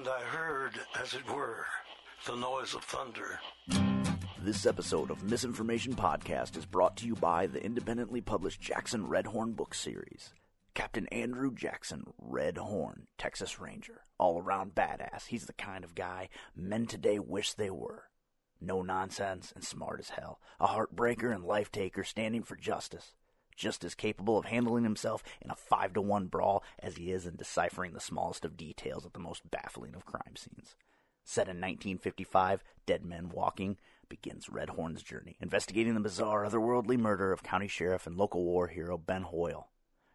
And I heard, as it were, the noise of thunder. This episode of Misinformation Podcast is brought to you by the independently published Jackson Redhorn book series. Captain Andrew Jackson, Red Horn, Texas Ranger. All around badass. He's the kind of guy men today wish they were. No nonsense and smart as hell. A heartbreaker and life taker standing for justice. Just as capable of handling himself in a five to one brawl as he is in deciphering the smallest of details at the most baffling of crime scenes. Set in 1955, Dead Men Walking begins Red Horn's journey, investigating the bizarre, otherworldly murder of County Sheriff and local war hero Ben Hoyle.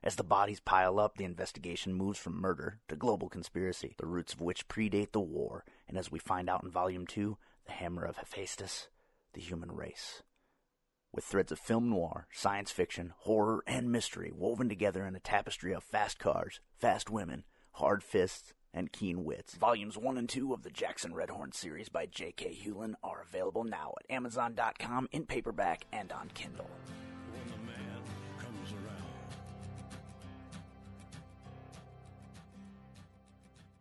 As the bodies pile up, the investigation moves from murder to global conspiracy, the roots of which predate the war, and as we find out in Volume 2, the hammer of Hephaestus, the human race. With threads of film noir, science fiction, horror, and mystery woven together in a tapestry of fast cars, fast women, hard fists, and keen wits. Volumes 1 and 2 of the Jackson Redhorn series by J.K. Hewlin are available now at Amazon.com in paperback and on Kindle.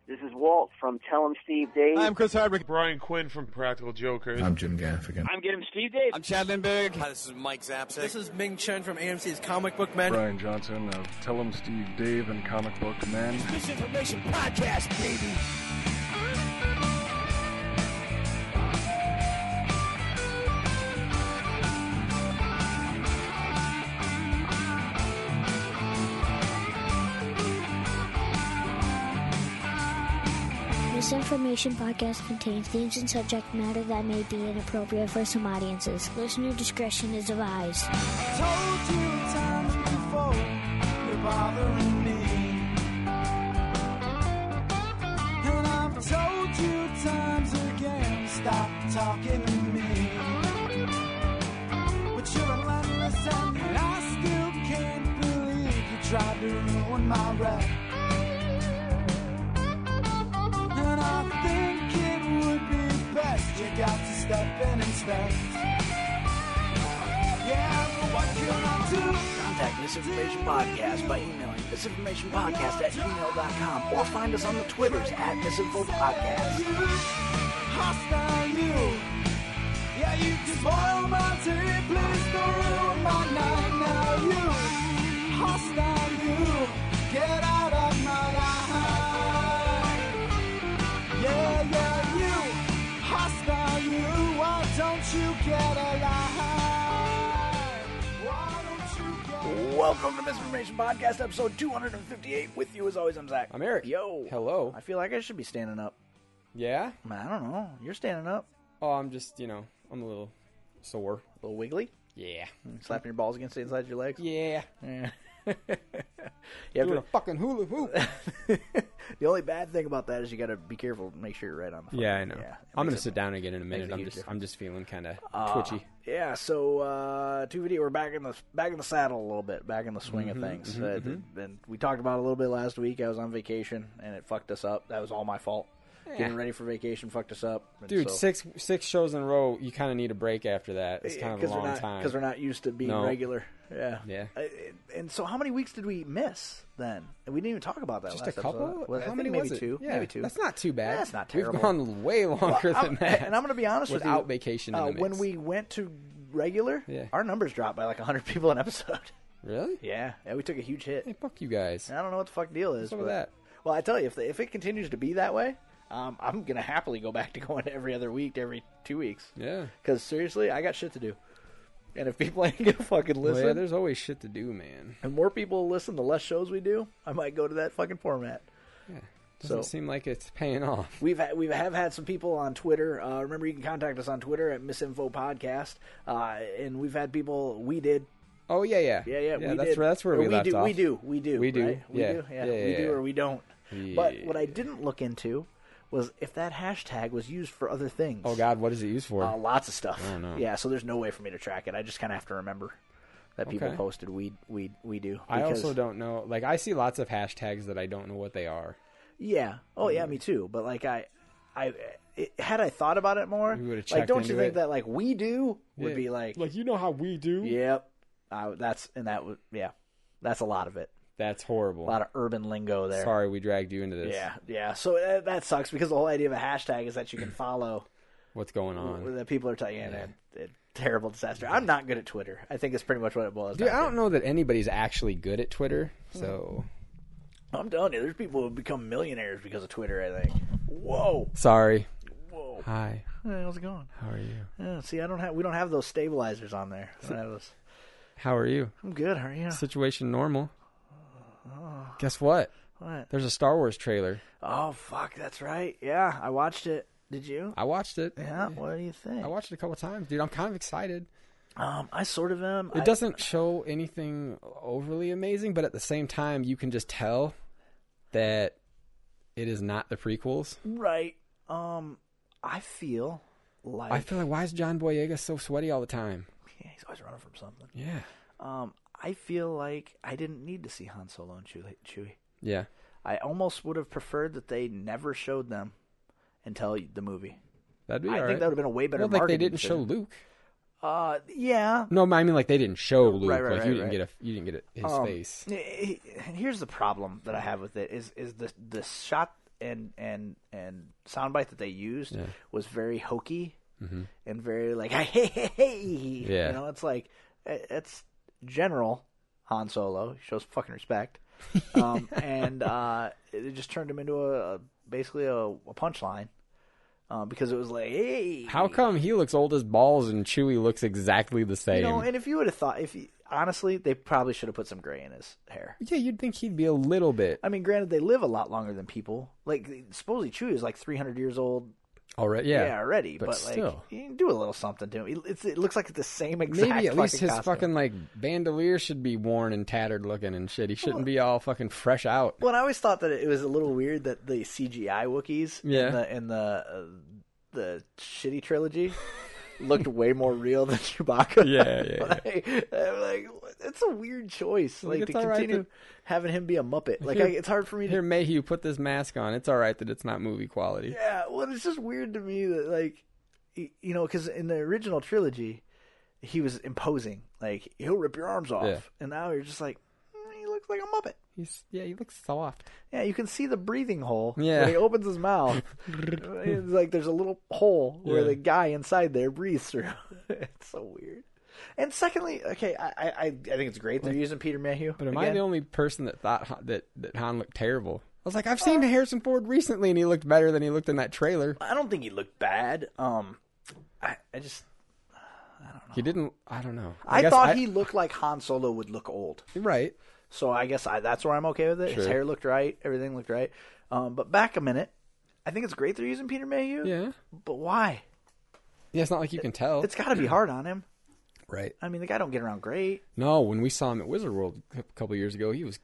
This is Walt from Tell 'em Steve Dave. I'm Chris Hardwick. Brian Quinn from Impractical Jokers. I'm Jim Gaffigan. I'm Get 'em Steve Dave. I'm Chad Lindberg. Hi, this is Mike Zapcic. This is Ming Chen from AMC's Comic Book Men. Brian Johnson of Tell 'em Steve Dave and Comic Book Men. Misinformation Podcast, baby. Misinformation podcast contains themes and subject matter that may be inappropriate for some audiences. Listener discretion is advised. Told you times before, you're Contact Misinformation Podcast by emailing misinformationpodcast at gmail.com or find us on the Twitters at misinfopodcast. Hostile you. Yeah, you can spoil my day, Welcome to Misinformation Podcast, episode 258. With you, as always, I'm Zach. I'm Eric. Yo. Hello. I feel like I should be standing up. Yeah? Man, I don't know. You're standing up. Oh, I'm just, you know, I'm a little sore. A little wiggly. Yeah. Mm, slapping your balls against the inside of your legs. Yeah. Yeah. you have Doing a fucking hula hoop. the only bad thing about that is you got to be careful. Make sure you're right on the. yeah, I know. Yeah, I'm gonna sit down again in a minute. a I'm huge just, I'm just feeling kind of Uh, twitchy. Yeah, so uh, two video. We're back in the back in the saddle a little bit, back in the swing Mm-hmm, of things. Uh, And we talked about it a little bit last week. I was on vacation and it fucked us up. That was all my fault. Getting ready for vacation fucked us up. And Dude, so- six six shows in a row. You kind of need a break after that. It's kind of a long we're not time. because we're not used to being No. regular. Yeah, Yeah. Uh, and so, how many weeks did we miss then? And we didn't even talk about that. Just a last couple. Episode. Well, I How think many maybe was it? two? Yeah, maybe two. That's not too bad. That's not terrible. We've gone way longer Well, I'm- than that. And I'm going to be honest with you. Without vacation in uh, the when mix. we went to regular, Yeah. our numbers dropped by like 100 people an episode. Really? yeah, yeah, we took a huge hit. Hey, fuck you guys. I don't know what the fuck deal is. What's up with but- that? Well, I tell you, if the, if it continues to be that way, um, I'm gonna happily go back to going every other week, every two weeks. Yeah. Because seriously, I got shit to do. And if people ain't gonna fucking Well, listen, yeah, there's always shit to do, man. and more people listen, the less shows we do, I might go to that fucking format. Yeah. Doesn't So- seem like it's paying off. We've had, we have had some people on Twitter. Uh, remember, you can contact us on Twitter at Misinfo Podcast, uh, and we've had people. We did, Oh yeah, yeah, yeah, yeah. we that's did. where that's where Or we, do. off. We do. We do. We do, right? We yeah. do. Yeah, Yeah, we yeah, do, or we don't. But what I didn't look into was if that hashtag was used for other things. Oh God, what is it used for? Uh, lots of stuff. Oh, no. Yeah, so there's no way for me to track it. I just kind of have to remember that people Okay. posted. We we we do. I also don't know. Like I see lots of hashtags that I don't know what they are. Yeah. Oh yeah, me too. But like I, I it, had I thought about it more, like don't you think it. that like we do would Yeah. be like, like you know how we do. yep, uh, that's and that would yeah, that's a lot of it. That's horrible. A lot of urban lingo there. Sorry, we dragged you into this. Yeah, yeah. So uh, that sucks because the whole idea of a hashtag is that you can follow What's going on? that people are telling you. Yeah. a terrible disaster. I'm not good at Twitter. I think it's pretty much what it boils Dude, down I don't know that anybody's actually good at Twitter. So I'm telling you, there's people who become millionaires because of Twitter. I think. Whoa, sorry. whoa. Hi. Hey, how's it going? How are you? Yeah, see, I don't have. We don't have those stabilizers on there. Don't. How are you? I'm good. How are you? Situation normal. Guess what? What? There's a Star Wars trailer. Oh fuck, that's right. Yeah, I watched it. Did you? I watched it. Yeah. What do you think? I watched it a couple times, dude. I'm kind of excited. Um, I sort of am. It I- doesn't show anything overly amazing, but at the same time, you can just tell that it is not the prequels. Right. Um, I feel like I feel like why is John Boyega so sweaty all the time? Yeah, he's always running from something. Yeah. Um, I feel like I didn't need to see Han Solo and Chewie. Yeah. I almost would have preferred that they never showed them until the movie. That'd be I think right. that would have been a way better. Well, like they didn't show. Luke. Uh, yeah. No, I mean like they didn't show Luke. Right, right, like right, you didn't get a you didn't get a, his Um, face. eh, eh, And here's the problem that I have with it is is the the shot and and and soundbite that they used Yeah. was very hokey Mhm. and very like hey hey hey. Yeah. You know, it's like eh, it's General Han Solo he shows fucking respect, um, and uh, it just turned him into a, a basically a, a punchline. Uh, because it was like, hey, How come he looks old as balls and Chewie looks exactly the same? you know? And if you would have thought, if you, honestly, they probably should have put some gray in his hair. yeah, you'd think he'd be a little bit. I mean, granted, they live a lot longer than people. Like, supposedly Chewie is like 300 years old. Already, yeah, yeah already. but But, like, still. you can do a little something to him. It's, it looks like it's the same exact. Maybe at least his costume. fucking like bandolier should be worn and tattered looking and shit. He shouldn't be all fucking fresh out. Well, I always thought that it was a little weird that the CGI Wookiees Yeah. in the in the uh, the shitty trilogy looked way more real than Chewbacca. Yeah, yeah, like, I'm like, it's a weird choice. Like, Like, to right continue that- having him be a Muppet. Like, Here- I, it's hard for me to Here, Mayhew, put this mask on. It's all right that it's not movie quality. Yeah, well, it's just weird to me that like, you know, because in the original trilogy, he was imposing, like he'll rip your arms off, Yeah. and now you're just like, "Mm, he looks like a muppet. He's yeah, he looks soft. Yeah, you can see the breathing hole Yeah. when he opens his mouth. it's like there's a little hole where Yeah. the guy inside there breathes through. it's so weird. And secondly, okay, I I, I I think it's great they're using Peter Mayhew. But am I the only person that thought that that Han looked terrible? I was like, I've seen Harrison Ford recently, and he looked better than he looked in that trailer. I don't think he looked bad. Um, I, I just I don't know. He didn't. I don't know. I, guess thought he looked like Han Solo would look old. right. So I guess I, that's where I'm okay with it. His hair looked right, everything looked right. Um, but back a minute, I think it's great they're using Peter Mayhew. Yeah. But why? Yeah, it's not like you can tell. It's got to be hard on him. Right. I mean, the guy don't get around great. No, when we saw him at Wizard World a couple years ago, he was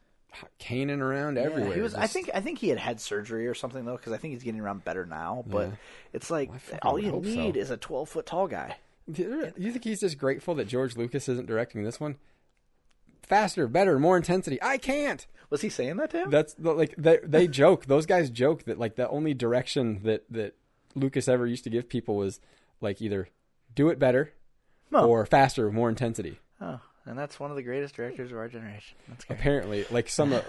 caning around everywhere. Yeah, he was. I think. I think he had had surgery or something though, because I think he's getting around better now. But Yeah. it's like fucking all you hope so. need is a 12 foot tall guy. You think he's just grateful that George Lucas isn't directing this one? Faster, better, more intensity. I can't. Was he saying that to him? That's like they they joke. Those guys joke that like the only direction that that Lucas ever used to give people was like either do it better Oh. or faster, more intensity. oh, and that's one of the greatest directors of our generation. That's great. Apparently, like some uh,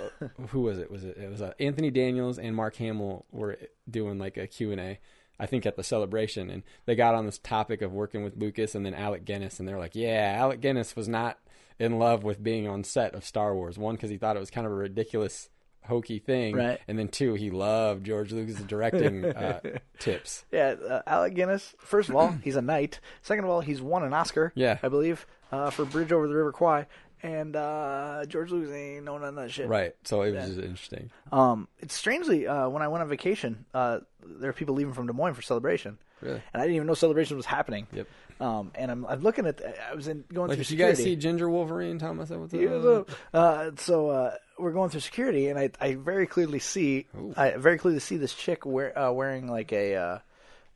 who was it? Was it it was uh, Anthony Daniels and Mark Hamill were doing like a Q and A. I think at the celebration, and they got on this topic of working with Lucas and then Alec Guinness, and they're like, "Yeah, Alec Guinness was not in love with being on set of Star Wars. One, because he thought it was kind of a ridiculous, hokey thing, Right. and then two, he loved George Lucas' directing uh, tips. Yeah, uh, Alec Guinness. First of all, he's a knight. Second of all, he's won an Oscar. Yeah. I believe uh, for Bridge over the River Kwai. And uh, George Lucas ain't know none of that shit. Right. So it was just interesting. Um, it's strangely uh, when I went on vacation, uh, there are people leaving from Des Moines for celebration, Really? and I didn't even know celebration was happening. Yep. Um, and I'm, I'm looking at. I was in going Like through if you guys see. Ginger Wolverine, myself what's up. Yeah, so, uh, so uh, we're going through security, and I, I very clearly see, Ooh. I very clearly see this chick wear, uh, wearing like a uh,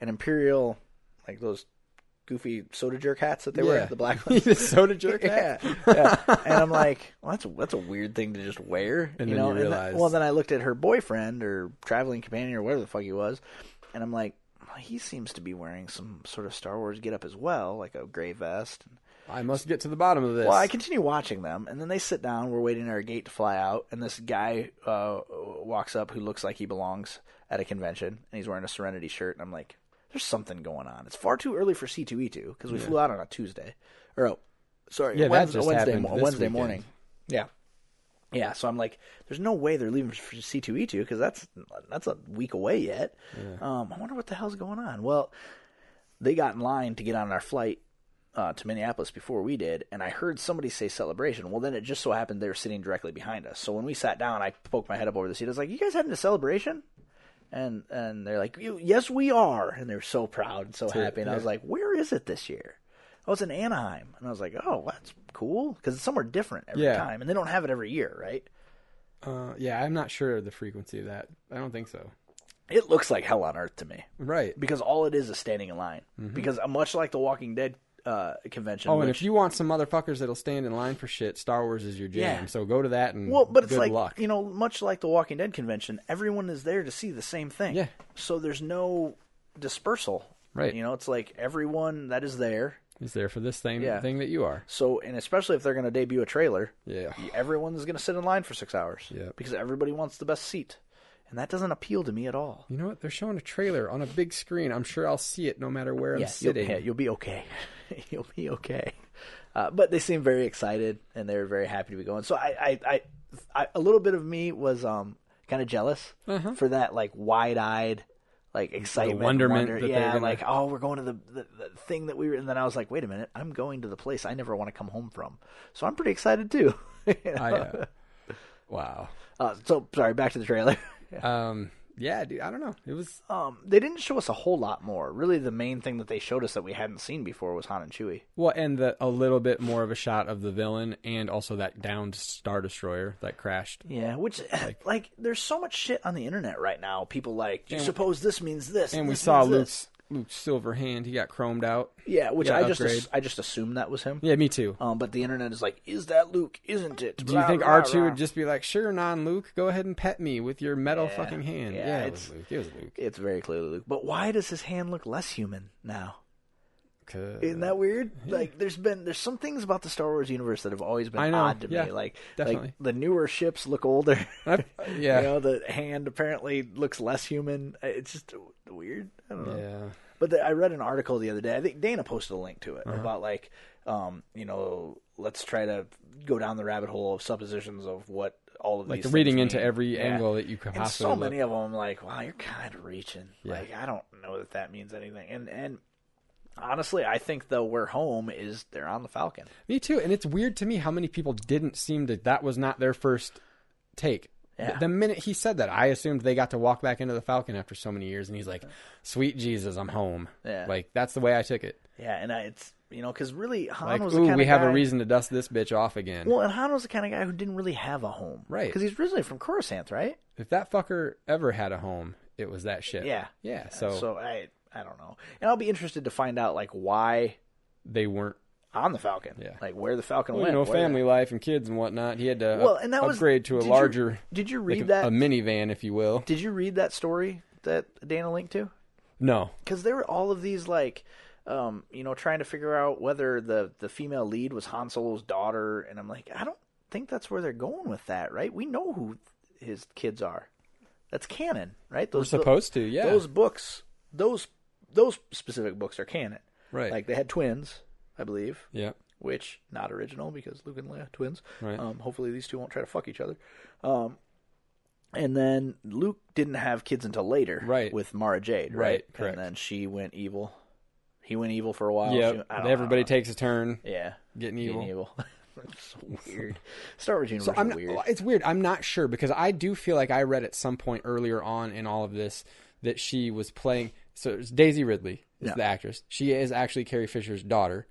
an imperial, like those goofy soda jerk hats that they Yeah. wear, the black ones. The soda jerk yeah, hat? yeah. And I'm like, well, that's a, that's a weird thing to just wear. And you then know? you And then- realize- well, then I looked at her boyfriend or traveling companion or whatever the fuck he was, and I'm like, well, he seems to be wearing some sort of Star Wars getup as well, like a gray vest. And I must get to the bottom of this. Well, I continue watching them, and then they sit down. We're waiting at our gate to fly out, and this guy uh, walks up who looks like he belongs at a convention, and he's wearing a Serenity shirt, and I'm like, "There's something going on. It's far too early for C2E2 because we flew out on a Tuesday, or oh, sorry, Yeah, Wednesday, Wednesday, mo- Wednesday morning. Yeah, yeah. So I'm like, "There's no way they're leaving for C2E2 because that's that's a week away yet." Um, I wonder what the hell's going on. Well, they got in line to get on our flight uh, to Minneapolis before we did, and I heard somebody say celebration. Well, then it just so happened they were sitting directly behind us. So when we sat down, I poked my head up over the seat. I was like, "You guys heading to celebration?" And and they're like, "Yes, we are." And they're so proud and so happy. And I was like, "Where is it this year?" I was in Anaheim, and I was like, "Oh, that's cool," because it's somewhere different every Yeah. time, and they don't have it every year, right? uh, yeah, I'm not sure of the frequency of that. I don't think so. It looks like hell on earth to me Right. because all it is is standing in line. Because uh, much like the Walking Dead uh, convention, Oh, and which- if you want some motherfuckers that'll stand in line for shit, Star Wars is your jam. Yeah. So go to that and Well, but it's like luck. you know, much like the Walking Dead convention, everyone is there to see the same thing. Yeah. So there's no dispersal. Right. You know, it's like everyone that is there. Is there for this thing Yeah. thing that you are. So, and especially if they're going to debut a trailer, Yeah. everyone's going to sit in line for six hours. Yeah. Because everybody wants the best seat, and that doesn't appeal to me at all. You know what? They're showing a trailer on a big screen. I'm sure I'll see it no matter where I'm yeah, you'll, sitting. yeah, you'll be okay. you'll be okay. Uh, but they seem very excited and they're very happy to be going. So I, I, I, I a little bit of me was um kind of jealous Uh-huh. for that like wide eyed like excitement, wonderment wonder. that yeah, gonna- like oh we're going to the, the the thing that we were. And then I was like, wait a minute, I'm going to the place I never want to come home from. So I'm pretty excited too. You know? I, uh, wow. uh, so sorry, back to the trailer. Um. Yeah, dude. I don't know. It was. Um, they didn't show us a whole lot more. Really, the main thing that they showed us that we hadn't seen before was Han and Chewie. Well, and the, a little bit more of a shot of the villain, and also that downed star destroyer that crashed. Yeah, which like, there's so much shit on the internet right now. People like, you suppose this means this, And we this saw means this." Luke's silver hand. He got chromed out. Yeah, which I just upgrade. as- I just assumed that was him. Yeah, me too. Um, but the internet is like, is that Luke? Isn't it? Do you Blah, think blah, R two blah. would just be like, "Sure, non Luke, go ahead and pet me with your metal Yeah, fucking hand"? yeah, Yeah, it it's- was Luke. It was Luke. It's very clearly Luke. But why does his hand look less human now? 'Cause- Isn't that weird? Like, there's been there's some things about the Star Wars universe that have always been I know, odd to yeah, me. Like, definitely. like the newer ships look older. I- yeah. you know, the hand apparently looks less human. It's just weird. I don't know. Yeah. But the, I read an article the other day. I think Dana posted a link to it Uh-huh. about like, um, you know, let's try to go down the rabbit hole of suppositions of what all of these Like these reading things into mean. every Yeah. angle that you could And possibly so look. many of them, like, wow, you're kind of reaching. Yeah. Like, I don't know that that means anything. And and honestly, I think though we're home is they're on the Falcon. Me too. And it's weird to me how many people didn't seem to. That was not their first take. Yeah. The, minute he said that, I assumed they got to walk back into the Falcon after so many years, and he's like, "Sweet Jesus, I'm home." Yeah. Like that's the way I took it. Yeah, and I, it's you know because really Han Like, was the ooh, kind we of have guy, a reason to dust this bitch off again. Well, and Han was the kind of guy who didn't really have a home, Right. Because he's originally from Coruscant, right? if that fucker ever had a home, it was that shit. Yeah. Yeah. So, So I I don't know, and I'll be interested to find out like why they weren't. on the Falcon, Yeah. like where the Falcon Well, went. you know, where- family life and kids and whatnot. He had to Well, up- and that was- upgrade to a did you- larger. did you read a, that? a minivan, if you will? Did you read that story that Dana linked to? No. because there were all of these like um, you know trying to figure out whether the the female lead was Han Solo's daughter and I'm like I don't think that's where they're going with that right we know who his kids are that's canon right We're those supposed to, yeah. those books those those specific books are canon Right. like they had twins I believe Yeah. which not original because Luke and Leia twins. Right. Um, hopefully these two won't try to fuck each other. Um, and then Luke didn't have kids until later, Right. With Mara Jade, right? Right, correct. And then she went evil. He went evil for a while. Yeah. She- I don't- Everybody takes a turn. yeah getting evil. it's so weird. Star Wars universe So I'm is not, weird. it's weird. I'm not sure because I do feel like I read at some point earlier on in all of this that she was playing. So it's Daisy Ridley is Yeah. the actress. She is actually Carrie Fisher's daughter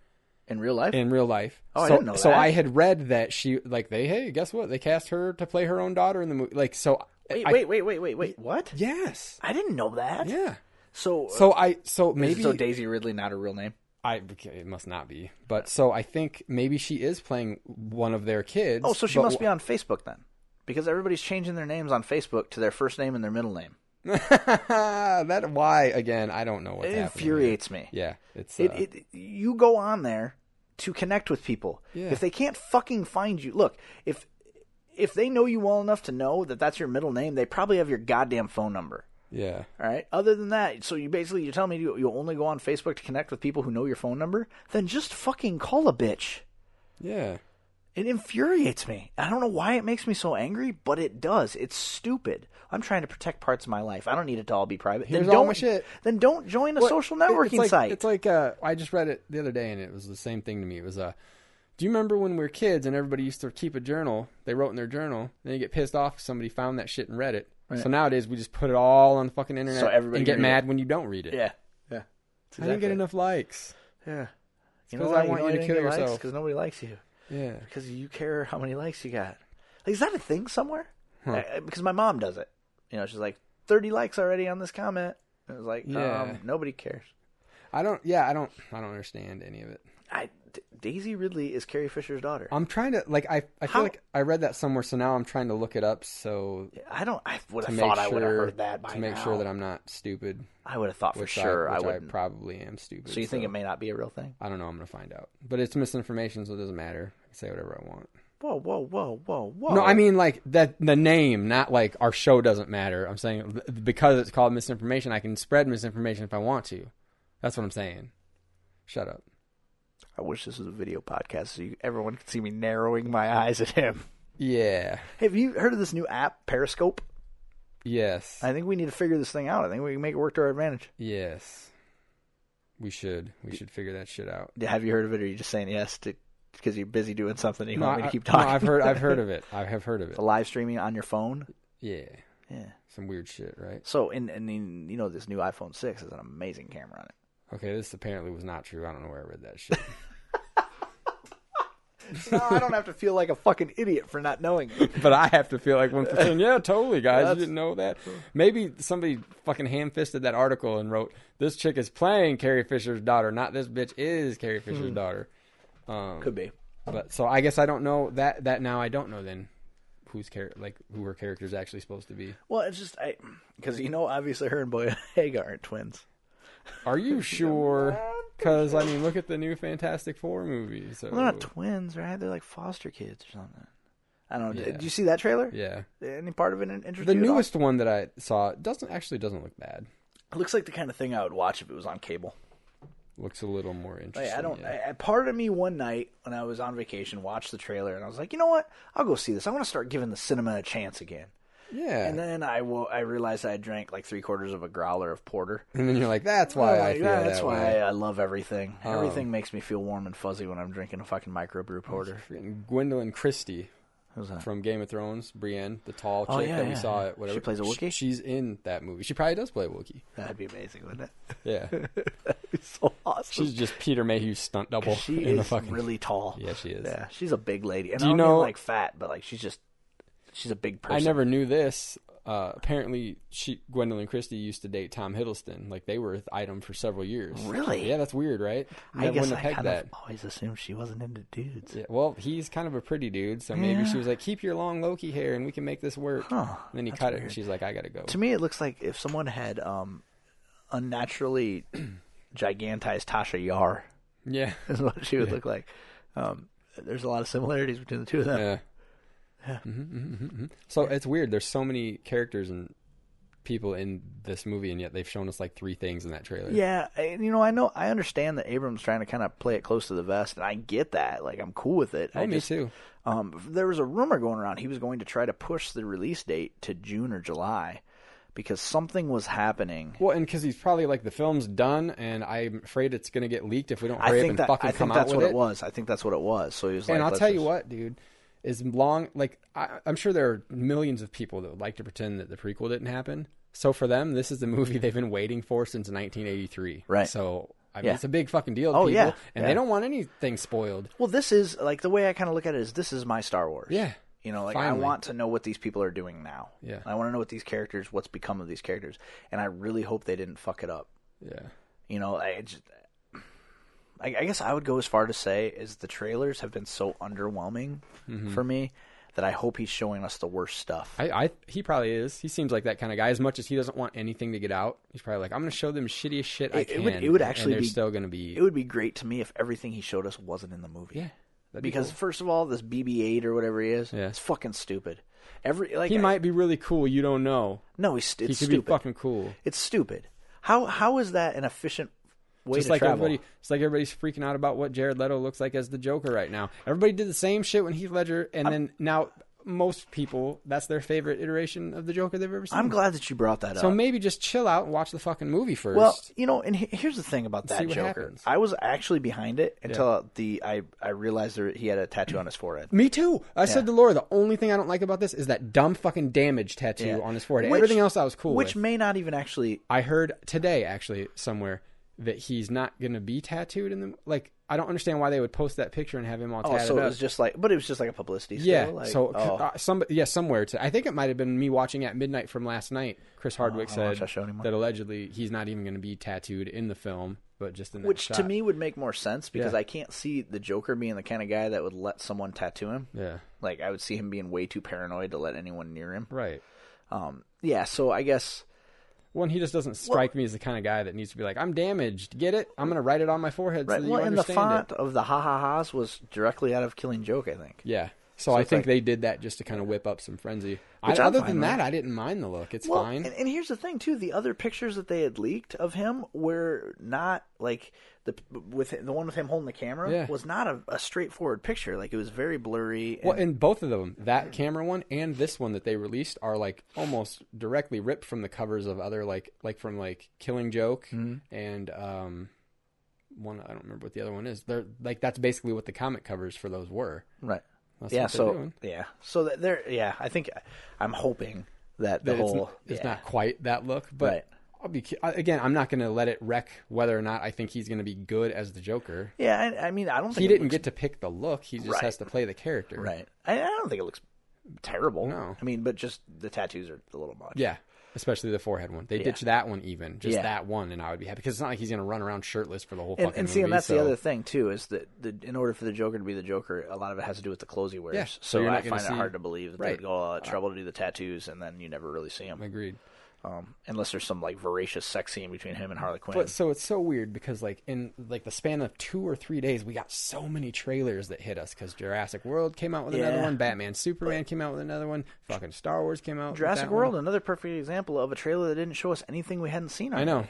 In real life, in real life. Oh, I so, didn't know So that. I had read that she like they hey guess what they cast her to play her own daughter in the movie. Like so. wait, I- wait, wait, wait, wait, wait. What? Yes. I didn't know that. Yeah. So, So I so maybe so Daisy Ridley not her real name. I okay, it must not be. But so I think maybe she is playing one of their kids. Oh, so she but must be on Facebook then, because everybody's changing their names on Facebook to their first name and their middle name. that why again? I don't know what it infuriates me. Yeah, it's It, uh, it you go on there to connect with people. Yeah. If they can't fucking find you, look if if they know you well enough to know that that's your middle name, they probably have your goddamn phone number. Yeah. All right. Other than that, so you basically you're telling me you you only go on Facebook to connect with people who know your phone number? Then just fucking call a bitch. Yeah. It infuriates me. I don't know why it makes me so angry, but it does. It's stupid. I'm trying to protect parts of my life. I don't need it to all be private. Here's then don't, all my shit. Then don't join a social networking it's like, site. It's like uh, I just read it the other day, and it was the same thing to me. It was uh, do you remember when we were kids and everybody used to keep a journal? They wrote in their journal, then you get pissed off if somebody found that shit and read it. Right. So nowadays we just put it all on the fucking internet So everybody and get mad it. when you don't read it. yeah. Yeah. I didn't get enough likes. Yeah. It's 'cause I want you to kill yourself. Because nobody likes you. Yeah. Because you care how many likes you got. Like, is that a thing somewhere? Huh. Uh, because my mom does it. You know, she's like, 30 likes already on this comment. And was like, Yeah. um, nobody cares. I don't. Yeah, I don't. I don't understand any of it. I, D- Daisy Ridley is Carrie Fisher's daughter. I'm trying to like. I. I feel How- like I read that somewhere, so now I'm trying to look it up. So I don't. I would have thought sure I would have heard that by to make now. sure that I'm not stupid. I would have thought for sure I, I which I, wouldn't. probably am stupid. so you think it may not be a real thing? I don't know. I'm gonna find out. But it's misinformation, so it doesn't matter. I can say whatever I want. Whoa, whoa, whoa, whoa, whoa. No, I mean like that the name, not like our show doesn't matter. I'm saying because it's called misinformation, I can spread misinformation if I want to. That's what I'm saying. Shut up. I wish this was a video podcast so you, everyone could see me narrowing my eyes at him. Yeah. Have you heard of this new app, Periscope? Yes. I think we need to figure this thing out. I think we can make it work to our advantage. yes. We should. We should figure that shit out. Have you heard of it, or are you just saying yes to because you're busy doing something? And you No, want me to keep no, talking? I've heard. I've heard of it. I have heard of it. the live streaming on your phone. Yeah. Yeah. Some weird shit, right? So, and and then, you know, this new iPhone six has an amazing camera on it. Okay, this apparently was not true. I don't know where I read that shit. no, I don't have to feel like a fucking idiot for not knowing it. but I have to feel like one percent. Yeah, totally, guys. That's- You didn't know that. Maybe somebody fucking ham fisted that article and wrote, "This chick is playing Carrie Fisher's daughter, not this bitch is Carrie Fisher's hmm. daughter." Um, Could be. But so I guess I don't know that. That now I don't know then who's char- like who her character's actually supposed to be. Well, it's just I because you know, obviously, her and Boyega aren't twins. Are you sure? Because I mean, look at the new Fantastic Four movie. So Well, they're not twins, right? They're like foster kids or something. I don't know. Yeah. Did you see that trailer? yeah, Any part of it interesting? the newest one that I saw doesn't actually doesn't look bad. It looks like the kind of thing I would watch if it was on cable. Looks a little more interesting. Like, I don't. yeah. I, I- part of me one night when I was on vacation watched the trailer and I was like, you know what? I'll go see this. I want to start giving the cinema a chance again. yeah. And then I wo- I realized I drank like three quarters of a growler of porter. And then you're like, that's why Oh, I my feel God, that That's why way. I love everything. Um, everything makes me feel warm and fuzzy when I'm drinking a fucking microbrew porter. Gwendoline Christie Who's that? from Game of Thrones, Brienne, the tall oh, chick Oh, yeah, that we yeah, saw yeah. at whatever. She plays a Wookiee? She's in that movie. She probably does play a Wookiee. That'd be amazing, wouldn't it? Yeah. That'd be so awesome. She's just Peter Mayhew's stunt double she in the is fucking. really tall. Yeah, she is. Yeah, she's a big lady. And Do I you don't mean know- like fat, but like she's just she's a big person. I never knew this. Uh, apparently, she Gwendoline Christie used to date Tom Hiddleston. Like they were an item for several years. Really? Yeah, that's weird, right? I I guess wouldn't I have pegged kind that. of always assumed she wasn't into dudes. Yeah, well, he's kind of a pretty dude, so maybe Yeah. she was like, "Keep your long Loki hair, and we can make this work." Huh, and then he cut it, and she's like, "I gotta go." To me, it looks like if someone had um, unnaturally gigantized Tasha Yar, yeah, is what she would look like. Um, there's a lot of similarities between the two of them. yeah. Yeah. hmm hmm hmm So it's weird. There's so many characters and people in this movie, and yet they've shown us like three things in that trailer. Yeah, and you know, I know, I understand that Abrams trying to kind of play it close to the vest, and I get that. Like, I'm cool with it. Oh, I me just, too. Um, there was a rumor going around he was going to try to push the release date to June or July because something was happening. Well, and because he's probably like the film's done, and I'm afraid it's gonna get leaked if we don't I hurry up think and that fucking I come think that's out what with it was. I think that's what it was. So he was like, and I'll "Let's tell you what, dude, as long like I, I'm sure there are millions of people that would like to pretend that the prequel didn't happen. So for them, this is the movie they've been waiting for since 1983. Right. So I mean, Yeah. it's a big fucking deal to Oh, people, yeah, and yeah. they don't want anything spoiled. Well, this is like the way I kind of look at it is this is my Star Wars. Yeah. You know, like Finally. I want to know what these people are doing now. Yeah. I want to know what these characters, what's become of these characters, and I really hope they didn't fuck it up. Yeah. You know, I just, I, I guess I would go as far to say is the trailers have been so underwhelming Mm-hmm. for me that I hope he's showing us the worst stuff. I, I he probably is. He seems like that kind of guy. As much as he doesn't want anything to get out, he's probably like, I'm going to show them shittiest shit I It- can. it would, it would actually they're be still going to be. It would be great to me if everything he showed us wasn't in the movie. yeah, be because cool. first of all, this BB-8 or whatever he is, Yeah. it's fucking stupid. Every like he I- might be really cool. You don't know. no, he's stupid. He could stupid. be fucking cool. It's stupid. How how is that an efficient way Just like travel? everybody, it's like everybody's freaking out about what Jared Leto looks like as the Joker right now. Everybody did the same shit when Heath Ledger, and then now most people that's their favorite iteration of the Joker they've ever seen. I'm glad that you brought that So up. So maybe just chill out and watch the fucking movie first. Well, you know, and he- here's the thing about that Joker. happens. I was actually behind it until the I I realized there, he had a tattoo on his forehead. Me too. I said to Laura, the only thing I don't like about this is that dumb fucking damage tattoo Yeah. on his forehead. Which- Everything else I was cool Which with. may not even actually. I heard today actually somewhere that he's not going to be tattooed in the like. I don't understand why they would post that picture and have him all Oh, tatted so it up. was just like, but it was just like a publicity. Still, yeah. like, so oh, uh, some yeah somewhere to I think it might have been me watching at midnight from last night. Chris Hardwick I said that show anymore. that allegedly he's not even going to be tattooed in the film, but just in which to me would make more sense because Yeah. I can't see the Joker being the kind of guy that would let someone tattoo him. Yeah. Like I would see him being way too paranoid to let anyone near him. Right. Um, yeah, so I guess One, he just doesn't strike me as the kind of guy that needs to be like, I'm damaged. Get it? I'm going to write it on my forehead right. so that Well, and the font it. of the ha ha ha's was directly out of Killing Joke, I think. Yeah. So, So I think like- they did that just to kind of whip up some frenzy. I, other than that, I didn't mind the look. It's well, fine. And, and here's the thing too: the other pictures that they had leaked of him were not like the with the one with him holding the camera Yeah. was not a, a straightforward picture. Like it was very blurry. And, Well, and both of them, that camera one and this one that they released, are like almost directly ripped from the covers of other like like from like Killing Joke Mm-hmm. and um one I don't remember what the other one is. They're like that's basically what the comic covers for those were. right. That's yeah. So doing. yeah. So that they're yeah. I think I'm hoping that the That whole it's yeah. not quite that look, but Right. I'll be again. I'm not going to let it wreck whether or not I think he's going to be good as the Joker. Yeah. I, I mean, I don't. think He didn't looks- get to pick the look. He just Right. has to play the character. right. I, I don't think it looks terrible. No. I mean, but just the tattoos are a little much. Yeah, especially the forehead one. They Yeah. ditched that one even, just Yeah. that one, and I would be happy because it's not like he's going to run around shirtless for the whole And, fucking and see, and movie, that's the other thing too is that the, in order for the Joker to be the Joker, a lot of it has to do with the clothes he wears. Yeah, so So, I find it hard to believe that Right. they'd go all out uh, trouble to do the tattoos, and then you never really see him, Agreed. Um, unless there's some like voracious sex scene between him and Harley Quinn. But so it's so weird because like in like the span of two or three days, we got so many trailers that hit us because Jurassic World came out with another one, Batman Superman came out with another one, fucking Star Wars came out. with Jurassic that one. World, another perfect example of a trailer that didn't show us anything we hadn't seen. I know.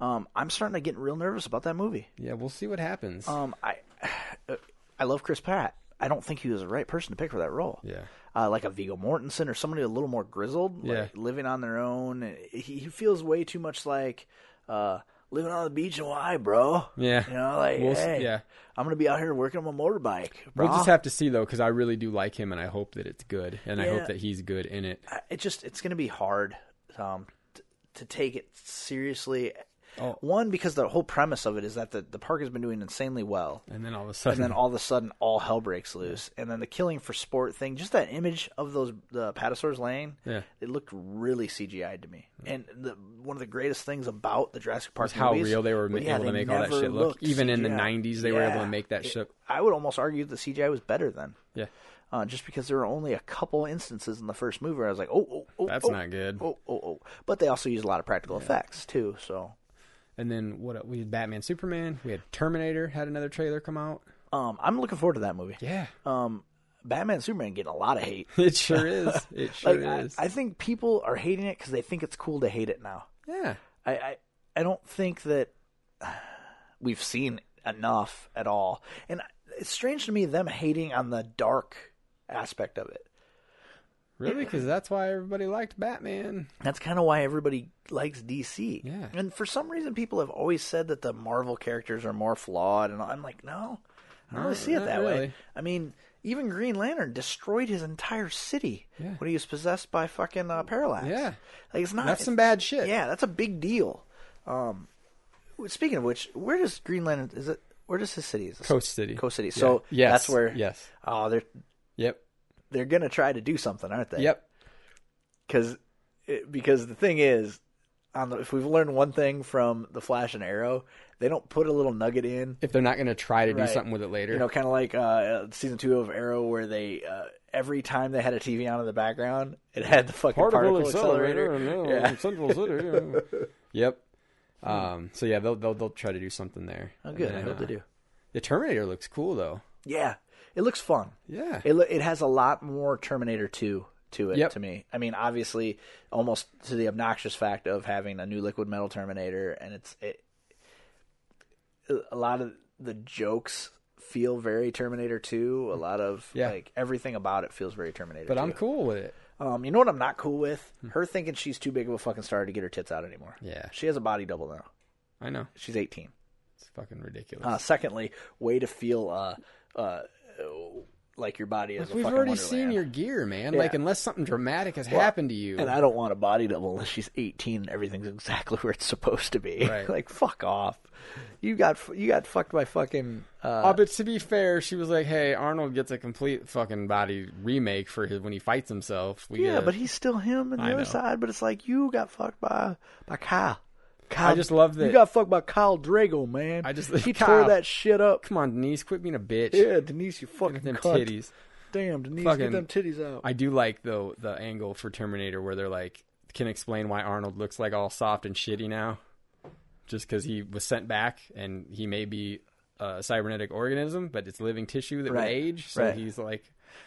Um, I'm starting to get real nervous about that movie. Yeah, we'll see what happens. Um, I I love Chris Pratt. I don't think he was the right person to pick for that role. yeah. Uh, like a Viggo Mortensen or somebody a little more grizzled, like Yeah. living on their own. He, he feels way too much like uh, living on the beach in Hawaii, bro. Yeah. you know, like We'll hey, yeah. I'm gonna be out here working on my motorbike. Bro. We'll just have to see though, because I really do like him, and I hope that it's good, and I hope that he's good in it. It just it's gonna be hard um, t- to take it seriously. Oh. One because the whole premise of it is that the, the park has been doing insanely well. And then all of a sudden, and then all of a sudden all hell breaks loose and then the killing for sport thing just that image of those the pterosaurs laying Yeah. it looked really cgi'd to me and the, one of the greatest things about the jurassic park how real they were well, yeah, able to make all that shit look. Even in the '90s, they were able to make that It- shit. i would almost argue the cgi was better then Yeah. uh, just because there were only a couple instances in the first movie where i was like oh oh oh That's oh, not good. oh oh oh but they also used a lot of practical effects too so And then what? We had Batman, Superman. We had Terminator. Had another trailer come out. um, i'm looking forward to that movie Yeah, um, batman superman getting a lot of hate it sure is. It sure like I, is. I think people are hating it because they think it's cool to hate it now. yeah, I, I I don't think that we've seen enough at all, and it's strange to me them hating on the dark aspect of it. Really, because that's why everybody liked Batman. That's kind of why everybody likes DC. Yeah. and for some reason, people have always said that the Marvel characters are more flawed, and I'm like, no, I don't really see it that way. I mean. Even Green Lantern destroyed his entire city Yeah. when he was possessed by fucking uh, Parallax. Yeah. like it's not. That's some bad shit. Yeah, that's a big deal. Um, speaking of which, where does Green Lantern is it? Where does his city? Is? Coast City. Coast City. Yeah. So yes, that's where. Yes. Oh, they're Yep. They're gonna try to do something, aren't they? Yep. Because because the thing is, on the, if we've learned one thing from the Flash and Arrow, they don't put a little nugget in. If they're not going to try to do something with it later. You know, kind of like uh, season two of Arrow, where they uh, every time they had a TV on in the background, it had the fucking particle, particle, accelerator, accelerator. Yeah. Central City. yeah. yep. Um, so yeah, they'll, they'll they'll try to do something there. Oh, good. And I then, hope they uh, do. The Terminator looks cool though. Yeah, it looks fun. Yeah. It it has a lot more Terminator 2 to it Yep. to me. I mean, obviously, almost to the obnoxious fact of having a new liquid metal Terminator, and it's it. A lot of the jokes feel very Terminator 2. A lot of Yeah. like everything about it feels very Terminator. But I'm cool with it. Um, you know what I'm not cool with? Her thinking she's too big of a fucking star to get her tits out anymore. Yeah. She has a body double now. I know. She's 18. It's fucking ridiculous. Uh, secondly, way to feel uh, uh, like your body is. Like, we've already wonderland. seen your gear, man. Yeah. Like unless something dramatic has Well, happened to you. And I don't want a body double unless she's 18 and everything's exactly where it's supposed to be. Right. like fuck off. You got you got fucked by fucking. Uh, Oh, but to be fair, she was like, "Hey, Arnold gets a complete fucking body remake for his when he fights himself." We yeah, get but he's still him on the I other know. side. But it's like you got fucked by by Kyle. Kyle I just love that- you got fucked by Kyle Drago, man. I just he Kyle. tore that shit up. Come on, Denise, quit being a bitch. Yeah, Denise, you fucking them cunt. titties. Damn, Denise, Fucking- get them titties out. I do like though the angle for Terminator where they're like can explain why Arnold looks like all soft and shitty now, just because he was sent back and he may be a cybernetic organism, but it's living tissue that Right. will age, so Right. he's like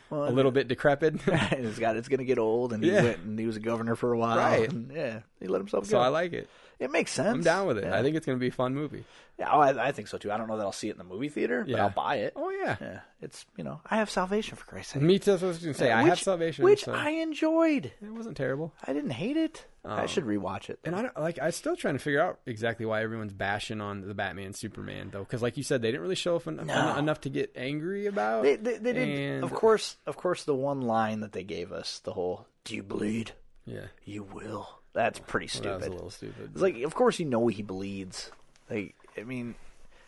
Well, a little bit decrepit. and it's got it's gonna get old, and he Yeah. went and he was a governor for a while. Right. and, yeah, he let himself go. so go. I like it. It makes sense. I'm down with it. Yeah. I think it's gonna be a fun movie. Yeah, oh, I, I think so too. I don't know that I'll see it in the movie theater, but Yeah. I'll buy it. Oh yeah. Yeah, it's you know I have salvation for Christ's sake. Me too. I was gonna say. Yeah, I which, have salvation, which so I enjoyed. it wasn't terrible. I didn't hate it. I Um, should rewatch it. And I don't like. I'm still trying to figure out exactly why everyone's bashing on the Batman Superman though, because like you said, they didn't really show en- No. enough to get angry about. They, they, they did, of course, of course. The one line that they gave us, the whole "Do you bleed? Yeah, You will." That's pretty stupid. that was a little stupid. It's like, of course, you know he bleeds. Like, I mean,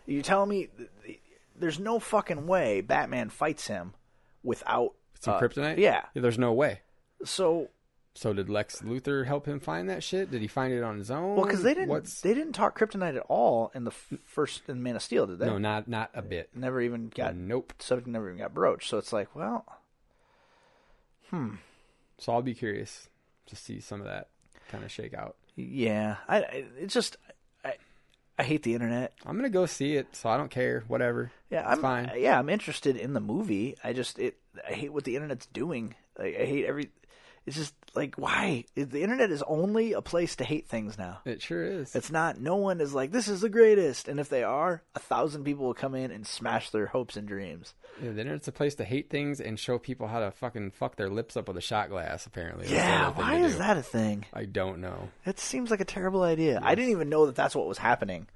you telling me th- th- there's no fucking way Batman fights him without Some uh, kryptonite. Yeah. there's no way. So, So did Lex Luthor help him find that shit? Did he find it on his own? well, because they didn't What's they didn't talk kryptonite at all in the first in Man of Steel, did they? no, not not a bit. Never even got Nope. subject. Never even got broached. So it's like, well, hmm. So I'll be curious to see some of that kind of shake out. yeah. I, I it's just I I hate the internet. I'm gonna go see it, so I don't care. Whatever. Yeah, it's I'm fine. Yeah, I'm interested in the movie. I just it I hate what the internet's doing. Like, I hate every. It's just like why the internet is only a place to hate things now. It sure is. It's not. No one is like this is the greatest, and if they are, a thousand people will come in and smash their hopes and dreams. Yeah, the internet's a place to hate things and show people how to fucking fuck their lips up with a shot glass. Apparently, Yeah, why is do. that a thing? I don't know. It seems like a terrible idea. I didn't even know that that's what was happening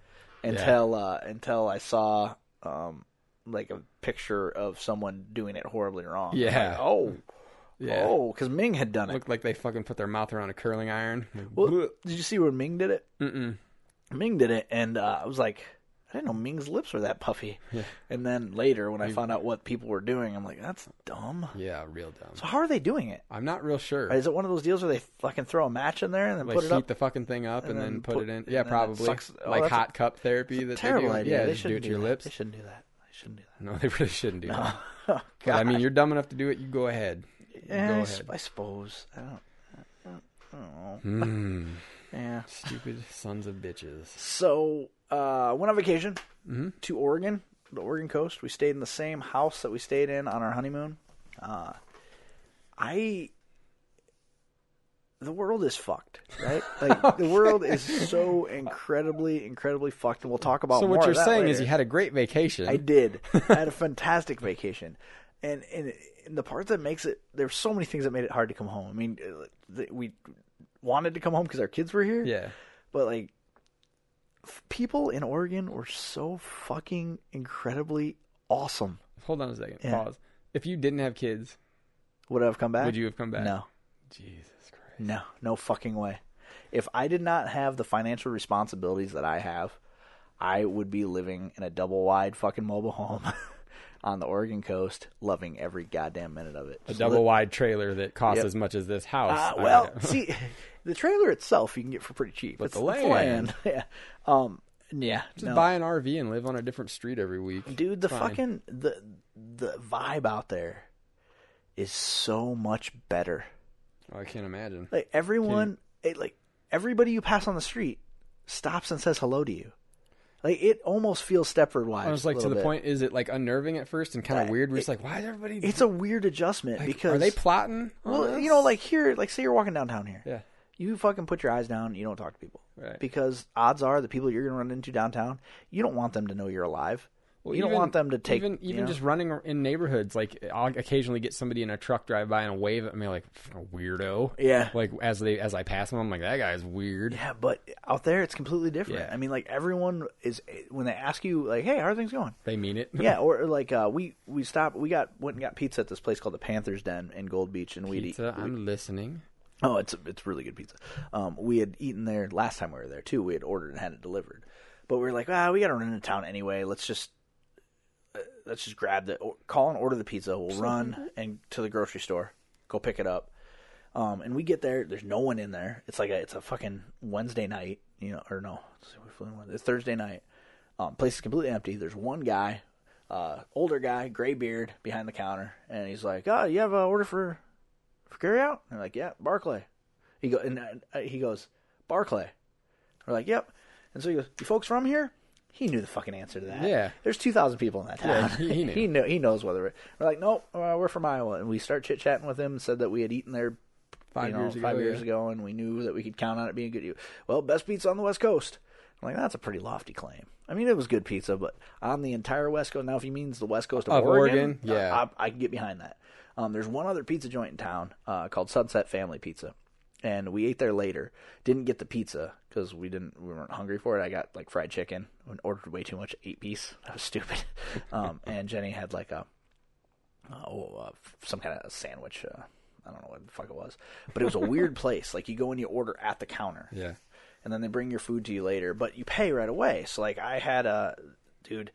until uh, until I saw um, like a picture of someone doing it horribly wrong. Yeah. like, oh, Yeah, oh, because Ming had done it. looked like they fucking put their mouth around a curling iron. Like, Well, bleh. did you see where Ming did it? Mm-mm. Ming did it, and uh, I was like, I didn't know Ming's lips were that puffy. And then later, when I found out what people were doing, I'm like, that's dumb. Yeah, real dumb. So how are they doing it? I'm not real sure. Is it one of those deals where they fucking throw a match in there and then like put it heat up? the fucking thing up and, and then, then put, it in. Yeah, probably. sucks- oh, like hot cup therapy that Terrible they do. idea. Yeah, they just do it to your that. lips. They shouldn't do that. They shouldn't do that. No, they really shouldn't do that. Oh, But, I mean, you're dumb enough to do it. You go ahead. Yeah, I, I suppose. I don't. I don't, I don't know. Mm, Yeah. stupid sons of bitches. So, uh, went on vacation Mm-hmm. to Oregon, the Oregon coast. We stayed in the same house that we stayed in on our honeymoon. Uh, I. The world is fucked, right? Like the world is so incredibly, incredibly fucked, and we'll talk about. So more what of that that saying is you had a great vacation. I did. I had a fantastic vacation, and and the part that makes it there's so many things that made it hard to come home. I mean, uh, we wanted to come home because our kids were here. Yeah. but like f- people in Oregon were so fucking incredibly awesome. Hold on a second. Yeah. Pause. If you didn't have kids, Would I have come back? would you have come back? No, Jesus Christ. no, no fucking way. If I did not have the financial responsibilities that I have, I would be living in a double wide fucking mobile home on the Oregon coast, loving every goddamn minute of it. A double wide trailer that costs Yep. as much as this house. Uh, well, see, the trailer itself you can get for pretty cheap. But it's the it's land. yeah. Um, yeah. just no. buy an RV and live on a different street every week. dude the fine. fucking the the vibe out there is so much better. Oh, I can't imagine. Like everyone, it, like everybody you pass on the street stops and says hello to you. Like it almost feels Stepford wise. I was like, to the point, is it like unnerving at first and kind of Uh, weird? We're it- just like, why is everybody? It's a weird adjustment like, because are they plotting? Well, us? you know, like here, like say you're walking downtown here. yeah, You fucking put your eyes down. You don't talk to people Right. because odds are the people you're gonna run into downtown, you don't want them to know you're alive. Well, you don't want them to take even you even know? just running in neighborhoods. Like I'll occasionally get somebody in a truck drive by and wave at me like "Fucking weirdo. Yeah. Like as they as I pass them, I'm like that guy's weird. Yeah, but out there it's completely different. Yeah. I mean, like everyone is when they ask you, like, "Hey, how are things going?" They mean it. yeah, or, like uh, we we stopped, we got went and got pizza at this place called the Panthers Den in Gold Beach, and we'd eat. Pizza. I'm listening. Oh, it's it's really good pizza. Um, we had eaten there last time we were there too. We had ordered and had it delivered, but we were like, ah, we got to run into town anyway. Let's just let's just grab the call and order the pizza. We'll run and to the grocery store, go pick it up. Um, and we get there. There's no one in there. It's like a it's a fucking Wednesday night, you know, or no, let's see, we're feeling Wednesday. it's Thursday night. Um, place is completely empty. There's one guy, uh, older guy, gray beard, behind the counter, and he's like, "Oh, you have an order for for carry out?" And I'm like, "Yeah, Barclay." He go and uh, he goes, "Barclay." We're like, "Yep." And so he goes, "You folks from here?" He knew the fucking answer to that. Yeah. There's two thousand people in that town. Yeah, he- knew. he. He knows whether we're, we're like, "Nope, uh, we're from Iowa." And we start chit chatting with him. and Said that we had eaten there Five you know, years ago. years yeah. ago, and we knew that we could count on it being good. Well, best pizza on the West Coast. I'm like, that's a pretty lofty claim. I mean, it was good pizza, but on the entire West Coast. Now, if he means the West Coast of, Of Oregon, Oregon, yeah. I, I can get behind that. Um, there's one other pizza joint in town uh, called Sunset Family Pizza, and we ate there later. Didn't get the pizza because we didn't we weren't hungry for it. I got like fried chicken and ordered way too much eight piece. That was stupid. um, and Jenny had like a oh, uh, some kind of sandwich. Uh, I don't know what the fuck it was, but it was a weird place. Like you go and you order at the counter, Yeah. and then they bring your food to you later, but you pay right away. So like I had a dude.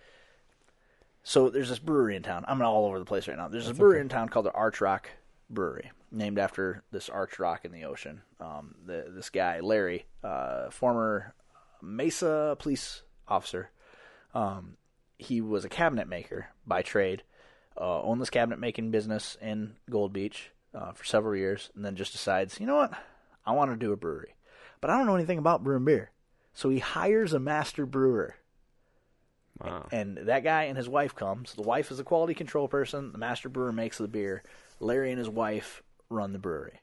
So there's this brewery in town. I'm all over the place right now. There's a brewery in town called the Arch Rock Brewery, named after this arch rock in the ocean. Um, the, this guy Larry, uh, former Mesa police officer, um, he was a cabinet maker by trade. Uh, owned this cabinet making business in Gold Beach uh, for several years, and then just decides, you know what, I want to do a brewery, but I don't know anything about brewing beer. So he hires a master brewer, Wow. and that guy and his wife comes. The wife is a quality control person. The master brewer makes the beer. Larry and his wife run the brewery.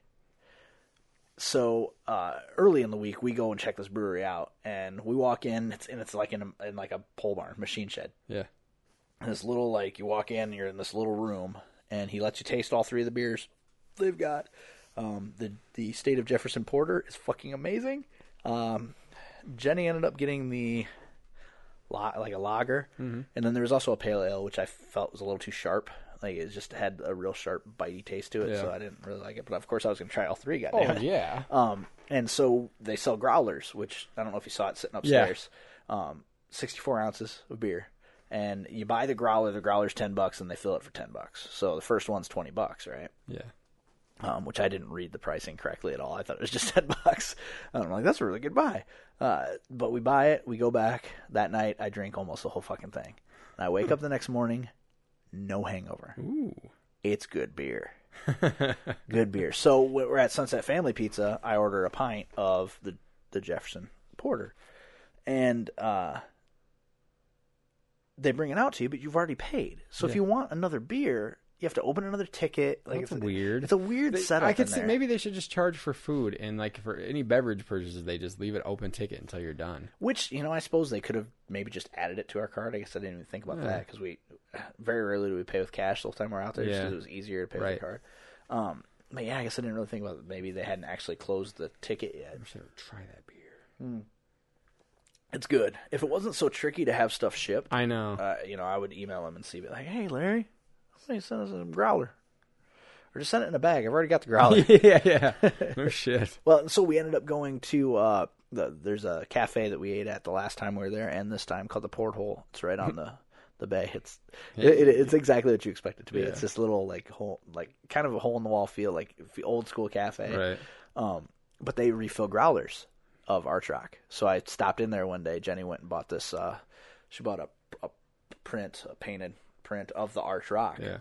So uh, early in the week, we go and check this brewery out, and we walk in. It's and it's like in, a, in like a pole barn, machine shed Yeah. this little like you walk in, you're in this little room, and he lets you taste all three of the beers they've got. Um, the the state of Jefferson Porter is fucking amazing. Um, Jenny ended up getting the like a lager, and then there was also a pale ale, which I felt was a little too sharp. Like it just had a real sharp, bitey taste to it, so I didn't really like it. But of course, I was gonna try all three. Oh Goddamn it. yeah. Um, and so they sell growlers, which I don't know if you saw it sitting Yeah. upstairs. Um, 64 ounces of beer. And you buy the growler, the growler's 10 bucks, and they fill it for 10 bucks. So the first one's 20 bucks, right? Yeah. Um, which I didn't read the pricing correctly at all. I thought it was just 10 bucks. I'm like, that's a really good buy. Uh, but we buy it, we go back. That night, I drink almost the whole fucking thing. And I wake up the next morning, no hangover. Ooh. It's good beer. good beer. So we're at Sunset Family Pizza. I order a pint of the the Jefferson Porter, and uh, they bring it out to you, but you've already paid. So if you want another beer, you have to open another ticket. Like That's it's weird. It's a weird They- setup. I could see there. maybe they should just charge for food and like for any beverage purchases, they just leave it open ticket until you're done. Which you know, I suppose they could have maybe just added it to our card. I guess I didn't even think about Yeah. that because we very rarely do we pay with cash the whole time we're out there. Just it was easier to pay Right. with the card. Um, but yeah, I guess I didn't really think about it. Maybe they hadn't actually closed the ticket yet. I should try that beer. It's good. If it wasn't so tricky to have stuff shipped, I know. uh, you know, I would email them and see, be like, "Hey, Larry, don't send us a growler, or just send it in a bag. I've already got the growler." yeah, yeah. No shit. well, so we ended up going to uh, the there's a cafe that we ate at the last time we were there, and this time called the Porthole. It's right on the the bay. It's it, it, it's exactly what you expect it to be. Yeah. It's this little like hole, like kind of a hole in the wall feel, like old school cafe. Right. Um, but they refill growlers of Arch Rock. So I stopped in there one day. Jenny went and bought this. Uh, she bought a, a print, a painted of the Arch Rock. Yeah.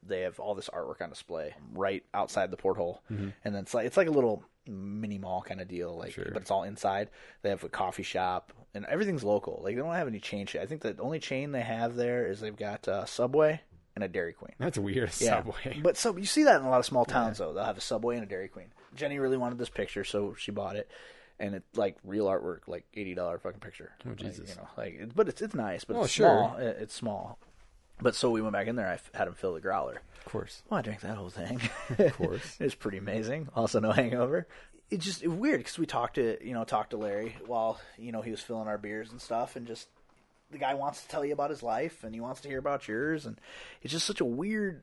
they have all this artwork on display right outside the porthole, Mhm. and then it's like it's like a little mini mall kind of deal, like Sure. but it's all inside. They have a coffee shop and everything's local. Like they don't have any chain. I think the only chain they have there is they've got uh, Subway and a Dairy Queen. That's weird. Yeah, Subway. but so you see that in a lot of small towns though. They'll have a Subway and a Dairy Queen. Jenny really wanted this picture, so she bought it, and it's like real artwork, like eighty dollar fucking picture. Oh, Like, Jesus. you know, like but it's it's nice, but Oh, it's sure. small. It's small. But so we went back in there. I f- had him fill the growler. Of course. Well, I drank that whole thing. Of course. it was pretty amazing. Also, no hangover. It's just it weird because we talked to you know talked to Larry while you know he was filling our beers and stuff, and just the guy wants to tell you about his life and he wants to hear about yours, and it's just such a weird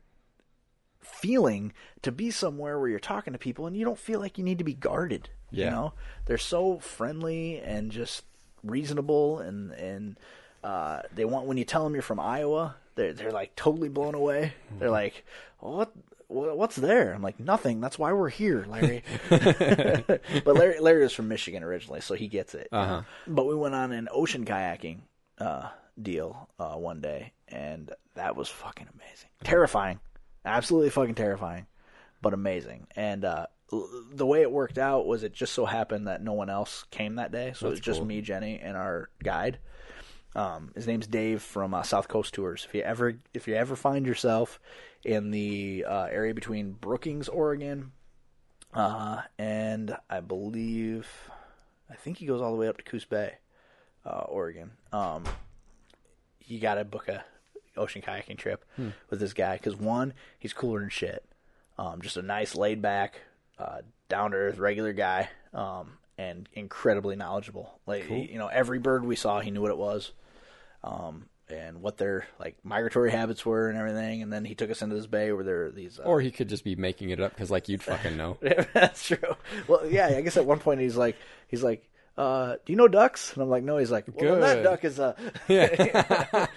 feeling to be somewhere where you're talking to people and you don't feel like you need to be guarded. Yeah. You know, they're so friendly and just reasonable, and and uh, they want when you tell them you're from Iowa, they're they're like totally blown away. They're like, what? What's there? I'm like nothing. That's why we're here, Larry. but Larry, Larry was from Michigan originally, so he gets it. Uh-huh. But we went on an ocean kayaking uh, deal uh, one day, and that was fucking amazing, terrifying, absolutely fucking terrifying, but amazing. And uh, l- the way it worked out was it just so happened that no one else came that day, so it was That's just cool. me, Jenny, and our guide. Um, his name's Dave from uh, South Coast Tours. If you ever if you ever find yourself in the uh, area between Brookings, Oregon, uh, and I believe I think he goes all the way up to Coos Bay, uh, Oregon. Um, you got to book a ocean kayaking trip Hmm. with this guy because one, he's cooler than shit. Um, just a nice, laid back, uh, down to earth, regular guy, um, and incredibly knowledgeable. Like Cool. you know, every bird we saw, he knew what it was, um, and what their like migratory habits were and everything. And then he took us into this bay where there are these. Uh, Or he could just be making it up because, like, you'd fucking know. That's true. Well, yeah, I guess at one point he's like, he's like, uh, "Do you know ducks?" And I'm like, "No." He's like, "Well, that Good. duck is a."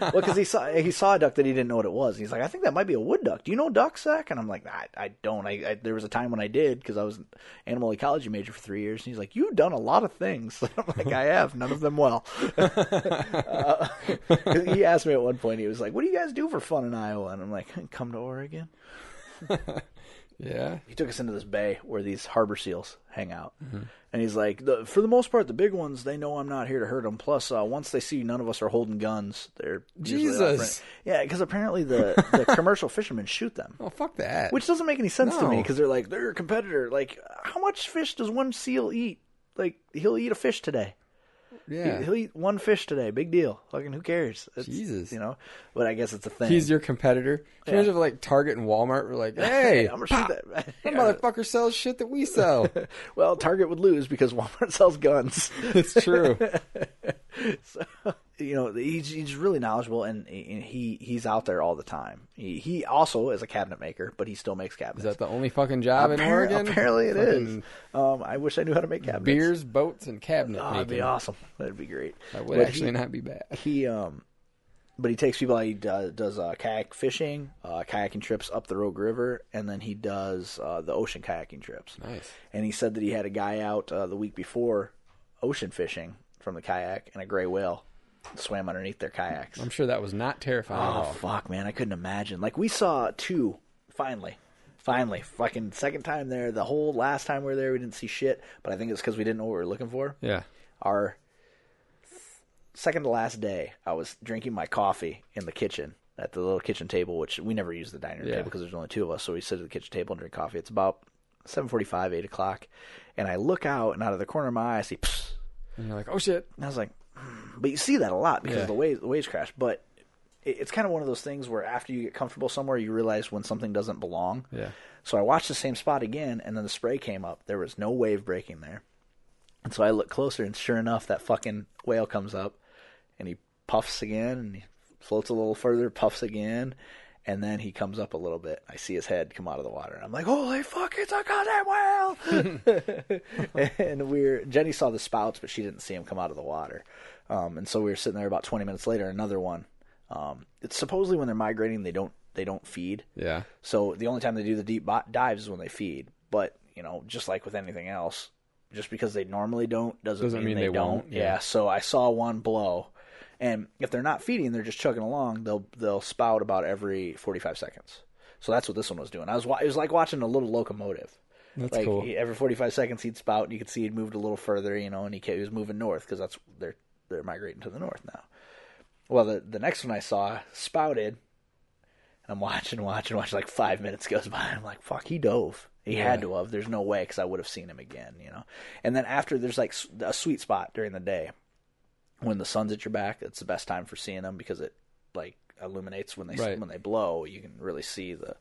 well, because he saw he saw a duck that he didn't know what it was. He's like, "I think that might be a wood duck." Do you know duck sack? And I'm like, "I, I don't. I, I there was a time when I did because I was an animal ecology major for three years." And he's like, "You've done a lot of things." I'm like, "I have, none of them well." uh, he asked me at one point. He was like, "What do you guys do for fun in Iowa?" And I'm like, "Come to Oregon." Yeah. he took us into this bay where these harbor seals hang out, Mm-hmm. and he's like, the, "For the most part, the big ones they know I'm not here to hurt them. Plus, uh, once they see none of us are holding guns, they're Jesus. yeah, because apparently the the commercial fishermen shoot them, Oh, fuck that. which doesn't make any sense to me because they're like they're a competitor. Like, how much fish does one seal eat? Like, he'll eat a fish today. Yeah. He- He'll eat one fish today. Big deal. Fucking who cares? It's, Jesus. You know, but I guess it's a thing. He's your competitor. Yeah. imagine if, like Target and Walmart were like, "Hey, I'm gonna shoot that. that motherfucker sells shit that we sell." well, Target would lose because Walmart sells guns. it's true. so, you know, he's he's really knowledgeable, and, and he he's out there all the time. He he also is a cabinet maker, but he still makes Is cabinets. that the only fucking job in Oregon? Apparently, it is. Um, I wish I knew how to make cabinets. Beers, boats, and cabinet Oh, that'd be awesome. That'd be great. That would But actually he- not be bad. He um, but he takes people. out. He does, does uh, kayak fishing, uh, kayaking trips up the Rogue River, and then he does uh, the ocean kayaking trips. Nice. And he said that he had a guy out uh, the week before ocean fishing from the kayak, and a gray whale swam underneath their kayaks. I'm sure that was not terrifying at Oh all. fuck, man! I couldn't imagine. Like we saw two, finally, finally, fucking second time there. The whole last time we were there, we didn't see shit. But I think it's because we didn't know what we were looking for. Yeah. Our second to last day, I was drinking my coffee in the kitchen at the little kitchen table, which we never use the dining room Yeah. table because there's only two of us. So we sit at the kitchen table and drink coffee. It's about seven forty-five, eight o'clock, and I look out, and out of the corner of my eye, I see. Psst, And you're like, "Oh shit." and I was like, hmm. but you see that a lot because Yeah. of the waves, the waves crash. But it, it's kind of one of those things where after you get comfortable somewhere, you realize when something doesn't belong. Yeah. So I watched the same spot again, and then the spray came up. There was no wave breaking there. And so I look closer, and sure enough, that fucking whale comes up, and he puffs again, and he floats a little further, puffs again, and then he comes up a little bit. I see his head come out of the water, and I'm like, "Holy fuck, it's a goddamn whale!" and we're Jenny saw the spouts, but she didn't see him come out of the water. Um, and so we were sitting there about 20 minutes later, another one. Um, it's supposedly when they're migrating, they don't they don't feed. Yeah. So the only time they do the deep dives is when they feed. But you know, just like with anything else, just because they normally don't doesn't, Doesn't mean, mean they, they don't. Yeah. yeah. So I saw one blow, And if they're not feeding, they're just chugging along. They'll they'll spout about every 45 seconds. So that's what this one was doing. I was it was like watching a little locomotive. That's like cool. every 45 seconds he'd spout, and you could see he'd moved a little further, you know, and he, he was moving north because that's they're they're migrating to the north now. Well, the the next one I saw spouted. I'm watching, watching, watching. Like five minutes goes by. I'm like, fuck, he dove. He had Yeah. to have. There's no way because I would have seen him again, you know. And then after, there's like a sweet spot during the day when the sun's at your back. It's the best time for seeing them because it like illuminates when they Right. when they blow. You can really see the.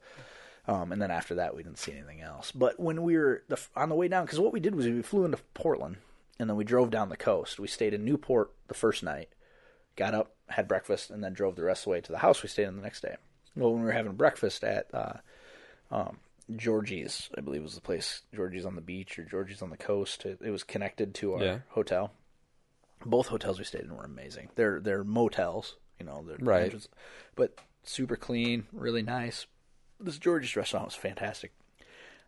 Um, and then after that, we didn't see anything else. But when we were the, on the way down, because what we did was we flew into Portland, and then we drove down the coast. We stayed in Newport the first night, got up, had breakfast, and then drove the rest of the way to the house we stayed in the next day. Well, when we were having breakfast at uh, um, Georgie's, I believe was the place, Georgie's on the beach or Georgie's on the coast. It, it was connected to our Yeah. hotel. Both hotels we stayed in were amazing. They're they're motels, you know, they're Right. entrance- but super clean, really nice. This George's restaurant was fantastic.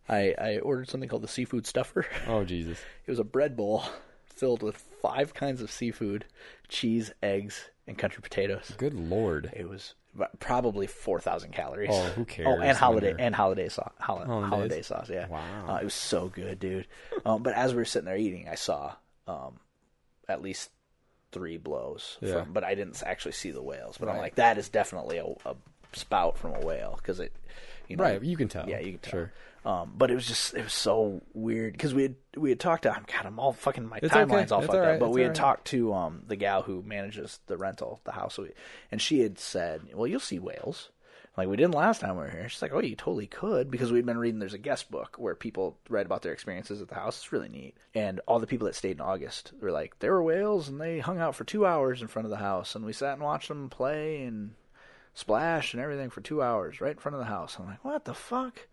I I ordered something called the seafood stuffer. Oh Jesus. It was a bread bowl filled with five kinds of seafood, cheese, eggs, and country potatoes. Good lord. It was probably four thousand calories. Oh, who cares? Oh, and holiday and holiday sauce. Hol- holiday sauce. Yeah. Wow. Uh, it was so good, dude. um, but as we were sitting there eating, I saw um, at least three blows. Yeah. From, but I didn't actually see the whales. But I'm like, that is definitely a, a spout from a whale because it. You know, Right, you can tell. Yeah, you can tell. Sure. Um, but it was just it was so weird because we had we had talked to God I'm all fucking my It's okay. timeline's all It's fucked all right. up. But It's we had right. talked to um the gal who manages the rental the house we, and she had said well you'll see whales like we didn't last time we were here. She's like oh you totally could because we'd been reading there's a guest book where people write about their experiences at the house. It's really neat. And all the people that stayed in August were like there were whales and they hung out for two hours in front of the house and we sat and watched them play and splash and everything for two hours right in front of the house. I'm like, what the fuck?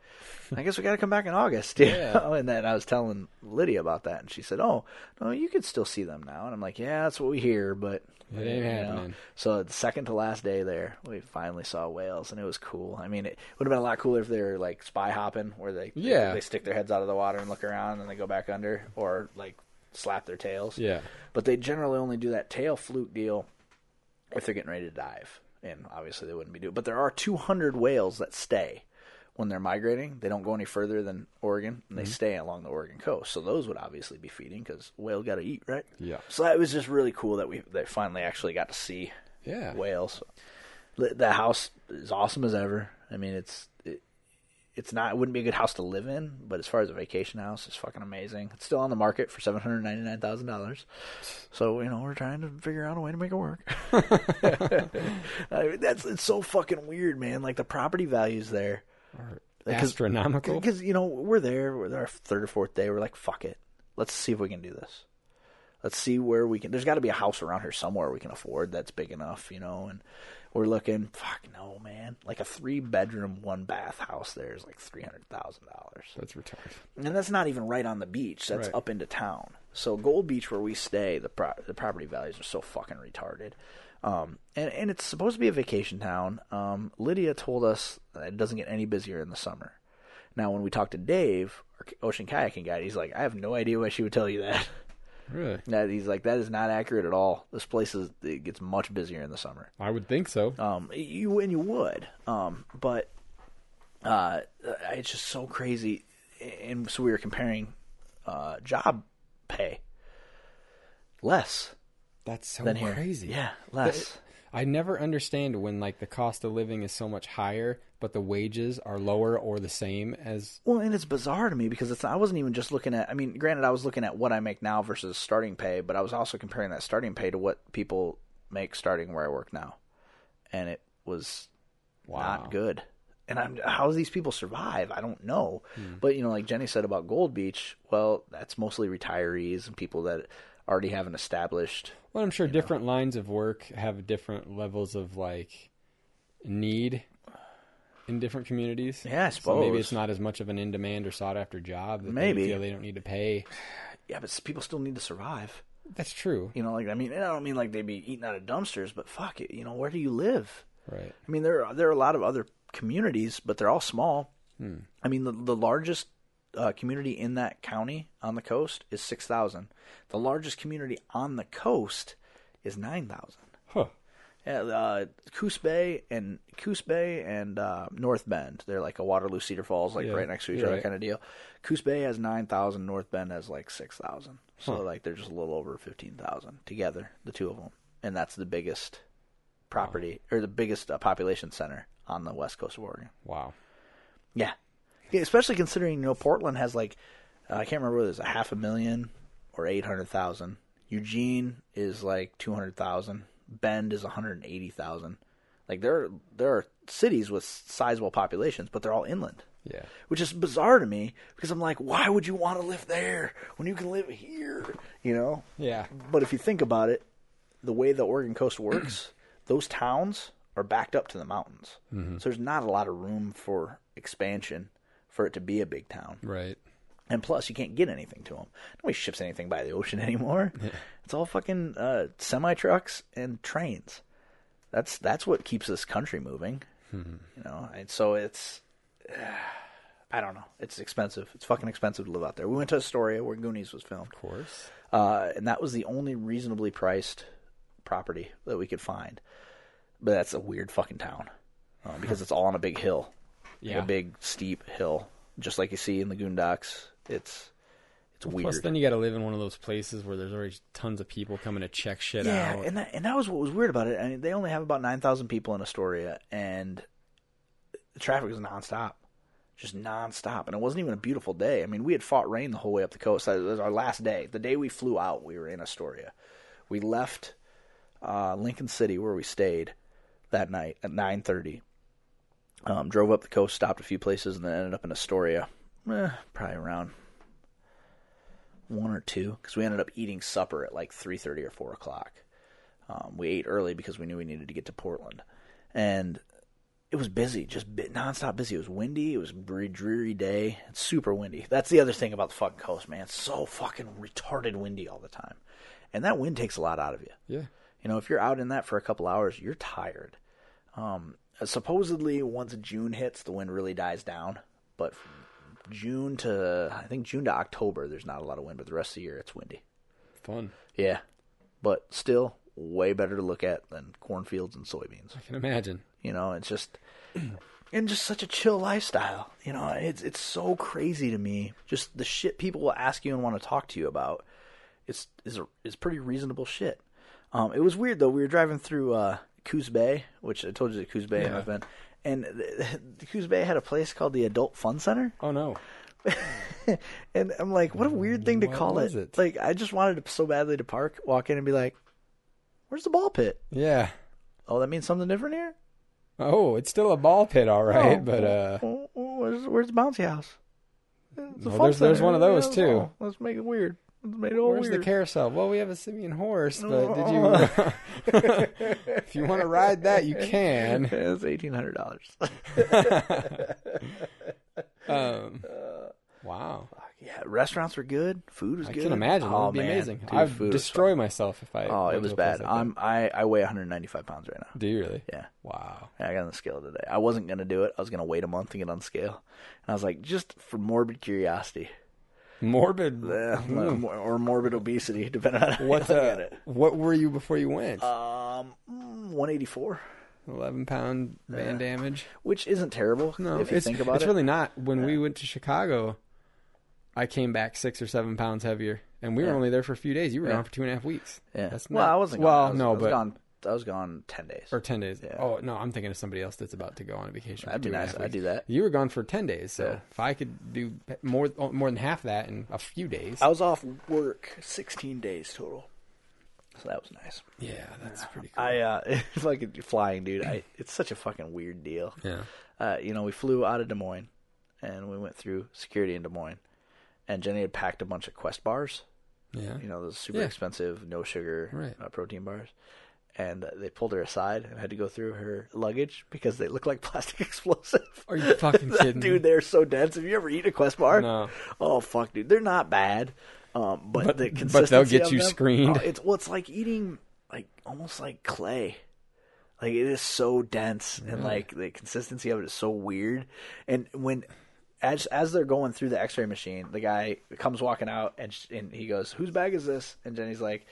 I guess we got to come back in August. know? And then I was telling Lydia about that, and she said, "Oh, no, you could still see them now." And I'm like, "Yeah, that's what we hear, but It ain't you know." So the second to last day there, we finally saw whales, and it was cool. I mean, it would have been a lot cooler if they were like spy hopping, where they Yeah. they stick their heads out of the water and look around, and then they go back under, or like slap their tails. Yeah. But they generally only do that tail fluke deal if they're getting ready to dive. And obviously they wouldn't be doing But there are 200 whales that stay when they're migrating. They don't go any further than Oregon, and they Mm-hmm. stay along the Oregon coast. So those would obviously be feeding because whale got to eat, right? Yeah. So that was just really cool that we they finally actually got to see Yeah. whales. The house is awesome as ever. I mean, it's it, it's not. It wouldn't be a good house to live in, but as far as a vacation house, it's fucking amazing. It's still on the market for seven hundred ninety nine thousand dollars. So you know, we're trying to figure out a way to make it work. I mean, that's it's so fucking weird, man. Like the property values there. Astronomical. Because you know we're there. We're there our third or fourth day. We're like, fuck it. Let's see if we can do this. Let's see where we can. There's got to be a house around here somewhere we can afford that's big enough, you know. And we're looking. Fuck no, man. Like a three bedroom, one bath house there is like three hundred thousand dollars. That's retarded. And that's not even right on the beach. That's Right. up into town. So Gold Beach, where we stay, the pro- the property values are so fucking retarded. Um, and and it's supposed to be a vacation town. Um, Lydia told us that it doesn't get any busier in the summer. Now, when we talked to Dave, our ocean kayaking guide, he's like, I have no idea why she would tell you that. Really? that he's like, that is not accurate at all. This place is it gets much busier in the summer. I would think so. Um, you and you would. Um, but uh, it's just so crazy. And so we were comparing uh, job pay less That's so than here. crazy. Yeah, less. I never understand when like the cost of living is so much higher, but the wages are lower or the same as. Well, and it's bizarre to me because it's I wasn't even just looking at. I mean, granted, I was looking at what I make now versus starting pay, but I was also comparing that starting pay to what people make starting where I work now, and it was Wow. not good. And I'm how do these people survive? I don't know. Hmm. But you know, like Jenny said about Gold Beach, well, that's mostly retirees and people that already have an established. Well, I'm sure different lines of work have different levels of like need in different communities. Yeah, I So maybe it's not as much of an in demand or sought after job. That Maybe. they feel they don't need to pay. Yeah, but people still need to survive. That's true. You know, like I mean, I don't mean like they'd be eating out of dumpsters, but fuck it. You know, where do you live? Right. I mean, there are, there are a lot of other communities, but they're all small. Hmm. I mean, the the largest uh, community in that county on the coast is six thousand. The largest community on the coast is nine thousand. Huh. Yeah, uh, Coos Bay and Coos Bay and uh, North Bend. They're like a Waterloo Cedar Falls, like Yeah, right next to each other right. kind of deal. Coos Bay has nine thousand. North Bend has like six thousand. So Huh. like they're just a little over fifteen thousand together, the two of them, and that's the biggest property or the biggest uh, population center on the west coast of Oregon. Wow. Yeah. Especially considering you know Portland has like uh, I can't remember whether it's a half a million or eight hundred thousand. Eugene is like two hundred thousand. Bend is one hundred eighty thousand. Like there there are cities with sizable populations, but they're all inland, Yeah. which is bizarre to me because I'm like, why would you want to live there when you can live here? You know. Yeah. But if you think about it, the way the Oregon coast works, those towns are backed up to the mountains. Mhm. So there's not a lot of room for expansion for it to be a big town. Right. And plus, you can't get anything to them. Nobody ships anything by the ocean anymore. It's all fucking uh, semi trucks and trains. That's that's what keeps this country moving. Mhm. You know, and so it's I don't know. It's expensive. It's fucking expensive to live out there. We went to Astoria where Goonies was filmed. Of course. Uh, and that was the only reasonably priced property that we could find. But that's a weird fucking town uh, because it's all on a big hill, Like a big steep hill, just like you see in the Goondocks. It's it's weird. Plus, then you got to live in one of those places where there's already tons of people coming to check shit yeah, out. and that and that was what was weird about it. I mean, they only have about nine thousand people in Astoria, and the traffic was nonstop, just nonstop. And it wasn't even a beautiful day. I mean, we had fought rain the whole way up the coast. That was our last day. The day we flew out, we were in Astoria. We left uh, Lincoln City where we stayed that night at nine thirty. Um, drove up the coast, stopped a few places, and then ended up in Astoria. Eh, probably around one or two because we ended up eating supper at like three thirty or four o'clock. Um, we ate early because we knew we needed to get to Portland, and it was busy, just nonstop busy. It was windy. It was a very dreary day. It's super windy. That's the other thing about the fucking coast, man. It's so fucking retarded windy all the time, and that wind takes a lot out of you. Yeah. You know, if you're out in that for a couple hours, you're tired. Um, supposedly, once June hits, the wind really dies down. But from June to I think June to October, there's not a lot of wind, but the rest of the year it's windy. Fun. Yeah, but still way better to look at than cornfields and soybeans. I can imagine. You know, it's just and just such a chill lifestyle. You know, it's it's so crazy to me. Just the shit people will ask you and want to talk to you about. It's is is pretty reasonable shit. Um, it was weird though. We were driving through uh, Coos Bay, which I told you that Coos Bay Yeah. I've been, and the, Coos Bay had a place called the Adult Fun Center. Oh no. and I'm like, what a weird thing to call was it. Like, I just wanted to so badly to park, walk in, and be like, "Where's the ball pit?" Yeah. Oh, that means something different here. Oh, it's still a ball pit, all right, Oh, but uh, oh, oh, where's, where's the bouncy house? Well, there's- there's one of those, too. oh, Let's make it weird. It all where's the carousel? Well, we have a Sybian horse, but Oh. did you? if you want to ride that, you can. it's eighteen hundred dollars. um, wow. Yeah, restaurants were good. Food was I good. I can imagine. Oh would be man, amazing. Dude, I'd destroy myself if I. Oh, it was to a place bad. like. I'm I I weigh 195 pounds right now. Do you really? Yeah. Wow. Yeah, I got on the scale today. I wasn't gonna do it. I was gonna wait a month to get on scale, and I was like, just for morbid curiosity, Morbid. Yeah, Hmm. or morbid obesity, depending on how you What uh. What were you before you went? Um, mm, 184, Eleven pound band Yeah. damage. which isn't terrible. No, if you it's, think about it's it. It's really not. When we went to Chicago, I came back six or seven pounds heavier, and we were only there for a few days. You were Yeah. gone for two and a half weeks. Yeah. That's not, well, I wasn't. Well. I was, no, I was but gone. I was gone ten days. or ten days. Yeah. Oh no, I'm thinking of somebody else that's about to go on a vacation. That'd be two and a nice. I'd do that. You were gone for ten days, so Yeah. if I could do more more than half that in a few days, I was off work 16 days total, so that was nice. yeah, that's pretty cool. I uh, it's like flying, dude. I it's such a fucking weird deal. yeah, Uh, you know, we flew out of Des Moines, and we went through security in Des Moines, and Jenny had packed a bunch of Quest bars. yeah. You know, those super Yeah. expensive, no sugar Right. uh, protein bars. And they pulled her aside and had to go through her luggage because they look like plastic explosive. Are you fucking kidding me? Dude, they're so dense. Have you ever eaten a Quest bar? No. Oh fuck, dude, they're not bad. Um, but, But- the but they'll get you them- screened. oh, it's well, it's like eating like almost like clay. Like it is so dense and like the consistency of it is so weird. And when as as they're going through the X-ray machine, the guy comes walking out and sh- and he goes, "Whose bag is this?" And Jenny's like,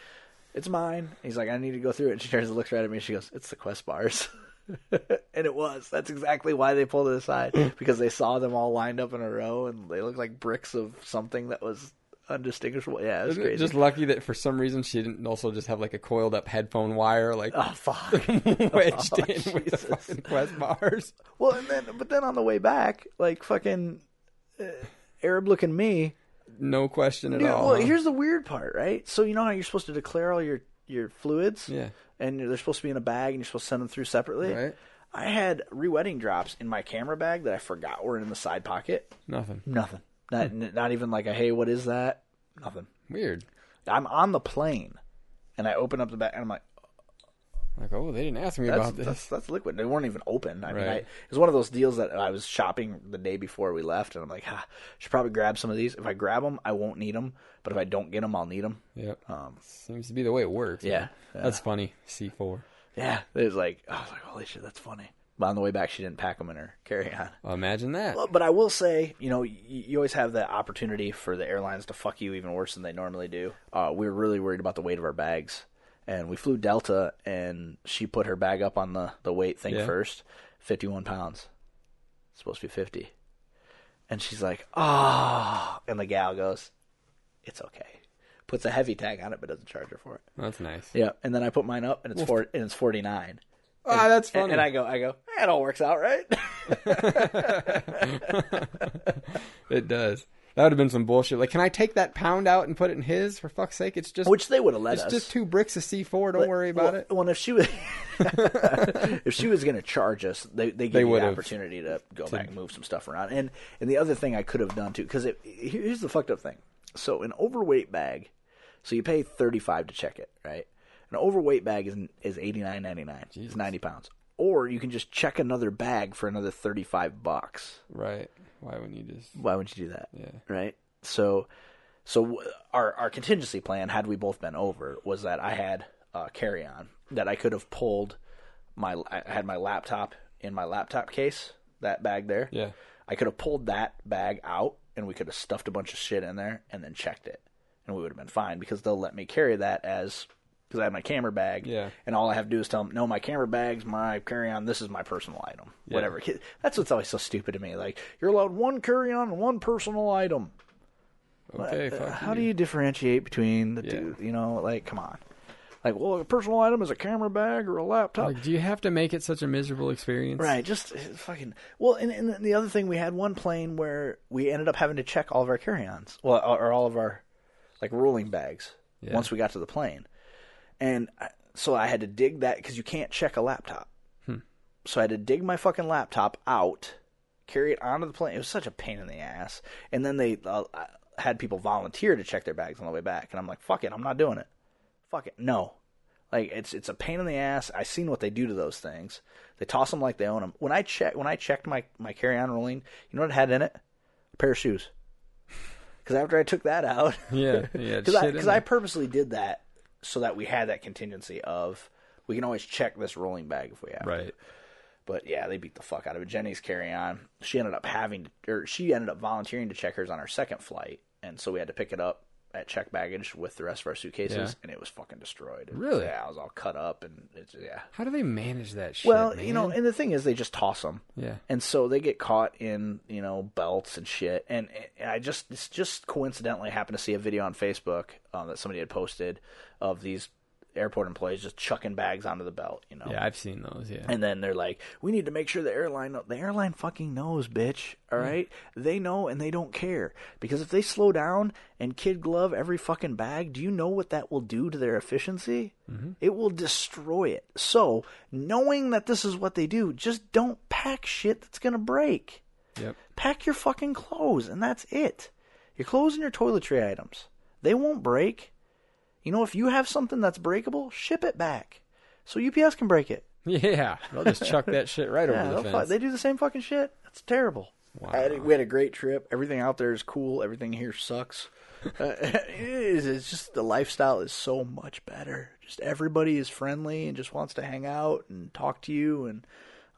it's mine. He's like, I need to go through it. And she turns and looks right at me. She goes, it's the quest bars. and it was. That's exactly why they pulled it aside because they saw them all lined up in a row and they looked like bricks of something that was undistinguishable. Yeah, it was crazy. just lucky that for some reason she didn't also just have like a coiled up headphone wire like oh fuck. wedged Oh, in with the fucking quest bars. Well, and then but then on the way back, like fucking uh, Arab looking me. No question at Dude, all. well, huh? here's the weird part, right? So you know how you're supposed to declare all your your fluids, Yeah. and they're supposed to be in a bag, and you're supposed to send them through separately. Right. I had re-wetting drops in my camera bag that I forgot were in the side pocket. Nothing. Nothing. Not hmm. not even like a hey, what is that? Nothing. Weird. I'm on the plane, and I open up the bag, and I'm like, Like, oh, they didn't ask me that's about this. that's, that's liquid. They weren't even open. I mean, I, it was one of those deals that I was shopping the day before we left, and I'm like, ah, should probably grab some of these. If I grab them, I won't need them, but if I don't get them, I'll need them. Yeah. Um, Seems to be the way it works. Yeah, yeah. That's funny. C four. Yeah, it was like I was like, holy shit, that's funny. But on the way back, she didn't pack them in her carry on. Well, imagine that. Well, but I will say, you know, you, you always have the opportunity for the airlines to fuck you even worse than they normally do. Uh, we were really worried about the weight of our bags, and we flew Delta, and she put her bag up on the the weight thing Yeah. first, fifty one pounds. It's supposed to be fifty, and she's like, ah, and the gal goes, it's okay. Puts a heavy tag on it, but doesn't charge her for it. That's nice. Yeah, and then I put mine up, and it's four, and it's forty nine. Ah, that's And, funny. and I go, I go, "Eh, it all works out, right? it does. That would have been some bullshit. Like, can I take that pound out and put it in his? For fuck's sake, it's just Which they would have let it's us. just two bricks of C four. Don't worry about well, it. Well, if she was, if she was going to charge us, they they give you the opportunity to go back and move some stuff around. And and the other thing I could have done too, because here's the fucked up thing. So an overweight bag, so you pay thirty five to check it, right? An overweight bag is is eighty nine ninety nine. It's ninety pounds. Or you can just check another bag for another thirty five bucks. Right? Why wouldn't you just? Why wouldn't you do that? Yeah. Right. So, so our our contingency plan, had we both been over, was that I had a carry on that I could have pulled my I had my laptop in my laptop case, that bag there. Yeah. I could have pulled that bag out and we could have stuffed a bunch of shit in there and then checked it, and we would have been fine because they'll let me carry that as because I have my camera bag. Yeah. And all I have to do is tell them, no, my camera bag's my carry on. This is my personal item. Whatever. That's what's always so stupid to me. Like you're allowed one carry on and one personal item. Okay. Uh, fuck How do you differentiate between the Yeah. two? You know, like, come on. Like, well, a personal item is a camera bag or a laptop. Like, do you have to make it such a miserable experience? right, just uh, fucking. Well, and, and the other thing, we had one plane where we ended up having to check all of our carry ons. Well, or or all of our, like, rolling bags Yeah. once we got to the plane. And I, so I had to dig that because you can't check a laptop. Hmm. So I had to dig my fucking laptop out, carry it onto the plane. It was such a pain in the ass. And then they uh, had people volunteer to check their bags on the way back, and I'm like, fuck it, I'm not doing it. Fuck it, no. Like it's it's a pain in the ass. I seen what they do to those things. They toss them like they own them. When I check when I checked my my carry on rolling, you know what it had in it? A pair of shoes. Because after I took that out, Yeah. Yeah. because I, shit I purposely did that so that we had that contingency of we can always check this rolling bag if we have to. Right. But yeah, they beat the fuck out of it. Jenny's carry on. She ended up having to, or she ended up volunteering to check hers on our second flight, and so we had to pick it up at check baggage with the rest of our suitcases, Yeah. and it was fucking destroyed. Really? Yeah, I was all cut up, and it's yeah. How do they manage that shit? well, you know, and the thing is, they just toss them. Yeah. And so they get caught in, you know, belts and shit. And, and I just, it's just coincidentally happened to see a video on Facebook um, that somebody had posted of these airport employees just chucking bags onto the belt, you know. Yeah, I've seen those. Yeah. And then they're like, "We need to make sure the airline know. the airline fucking knows, bitch. All right, they know and they don't care because if they slow down and kid glove every fucking bag, do you know what that will do to their efficiency? Mm-hmm. It will destroy it. So knowing that this is what they do, just don't pack shit that's gonna break. Yep. Pack your fucking clothes, and that's it. Your clothes and your toiletry items. They won't break. You know, if you have something that's breakable, ship it back. So UPS can break it. Yeah. They'll just chuck that shit right Yeah, over the they'll fu- fence. they do the same fucking shit. That's terrible. I had we had a great trip. Everything out there is cool. Everything here sucks. uh, it is. It's just the lifestyle is so much better. Just everybody is friendly and just wants to hang out and talk to you. And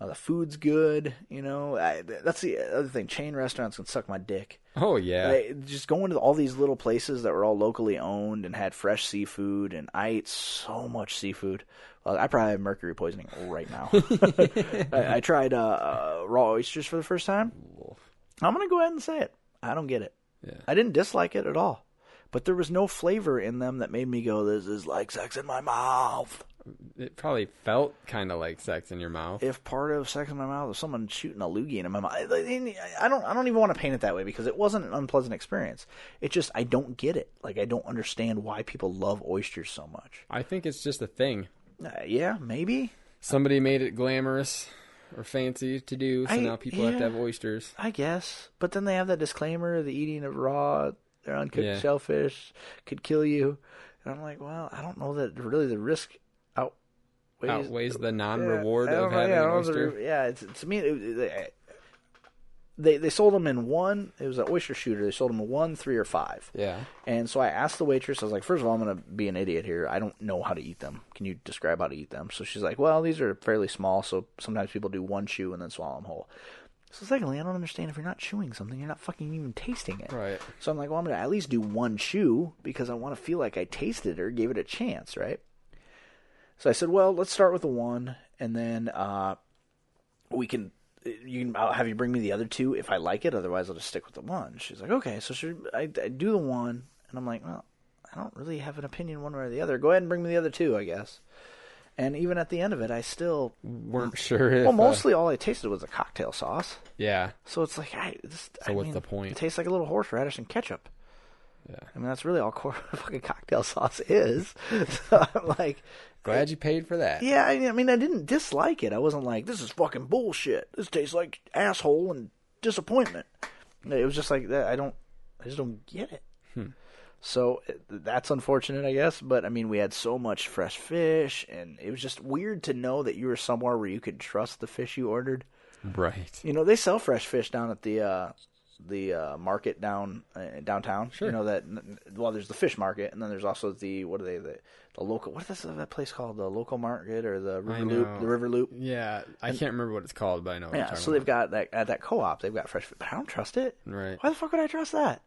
Uh, the food's good, you know. I, that's the other thing. Chain restaurants can suck my dick. Oh yeah. Just going to all these little places that were all locally owned and had fresh seafood, and I ate so much seafood. Well, I probably have mercury poisoning right now. I, I tried uh, uh, raw oysters for the first time. I'm gonna go ahead and say it. I don't get it. Yeah. I didn't dislike it at all, but there was no flavor in them that made me go, "This is like sex in my mouth." It probably felt kind of like sex in your mouth. If part of sex in my mouth was someone shooting a loogie in my mouth, I I don't. I don't even want to paint it that way because it wasn't an unpleasant experience. It just I don't get it. Like I don't understand why people love oysters so much. I think it's just a thing. Uh, yeah, maybe. Somebody made it glamorous or fancy to do, so I- now people have to have oysters. I guess. But then they have that disclaimer: the eating of raw, or uncooked Yeah. shellfish could kill you. And I'm like, well, I don't know that really the risk outweighs Outweighs the non-reward Yeah, of having yeah, an don't the oyster. yeah, it's to me. It, it- they they sold them in one. It was an oyster shooter. They sold them in one, three, or five. Yeah. And so I asked the waitress. I was like, first of all, I'm going to be an idiot here. I don't know how to eat them. Can you describe how to eat them? So she's like, well, these are fairly small. So sometimes people do one chew and then swallow them whole. So secondly, I don't understand if you're not chewing something, you're not fucking even tasting it. Right. So I'm like, well, I'm going to at least do one chew because I want to feel like I tasted it or gave it a chance, right? So I said, well, let's start with the one, and then uh, we can. You can. I'll have you bring me the other two if I like it. Otherwise, I'll just stick with the one. She's like, okay. So she, I, I do the one, and I'm like, well, I don't really have an opinion one way or the other. Go ahead and bring me the other two, I guess. And even at the end of it, I still Weren't sure if. well, uh, mostly all I tasted was a cocktail sauce. yeah. So it's like, I, this, So I what's mean, the point? It tastes like a little horseradish and ketchup. Yeah. I mean, that's really all fucking cocktail sauce is. so I'm like, Glad you paid for that. yeah, I, I mean, I didn't dislike it. I wasn't like, this is fucking bullshit. This tastes like asshole and disappointment. It was just like that. I don't, I just don't get it. So that's unfortunate, I guess. But I mean, we had so much fresh fish, and it was just weird to know that you were somewhere where you could trust the fish you ordered. Right. You know, they sell fresh fish down at the uh, the uh, market down uh, downtown. Sure. You know that. Well, there's the fish market, and then there's also the what are they the the local what is that place called the local market or the river loop the river loop. Yeah, I can't remember what it's called, but I know. Yeah, so they've got that at that co-op. They've got fresh, fish, but I don't trust it. Right. Why the fuck would I trust that?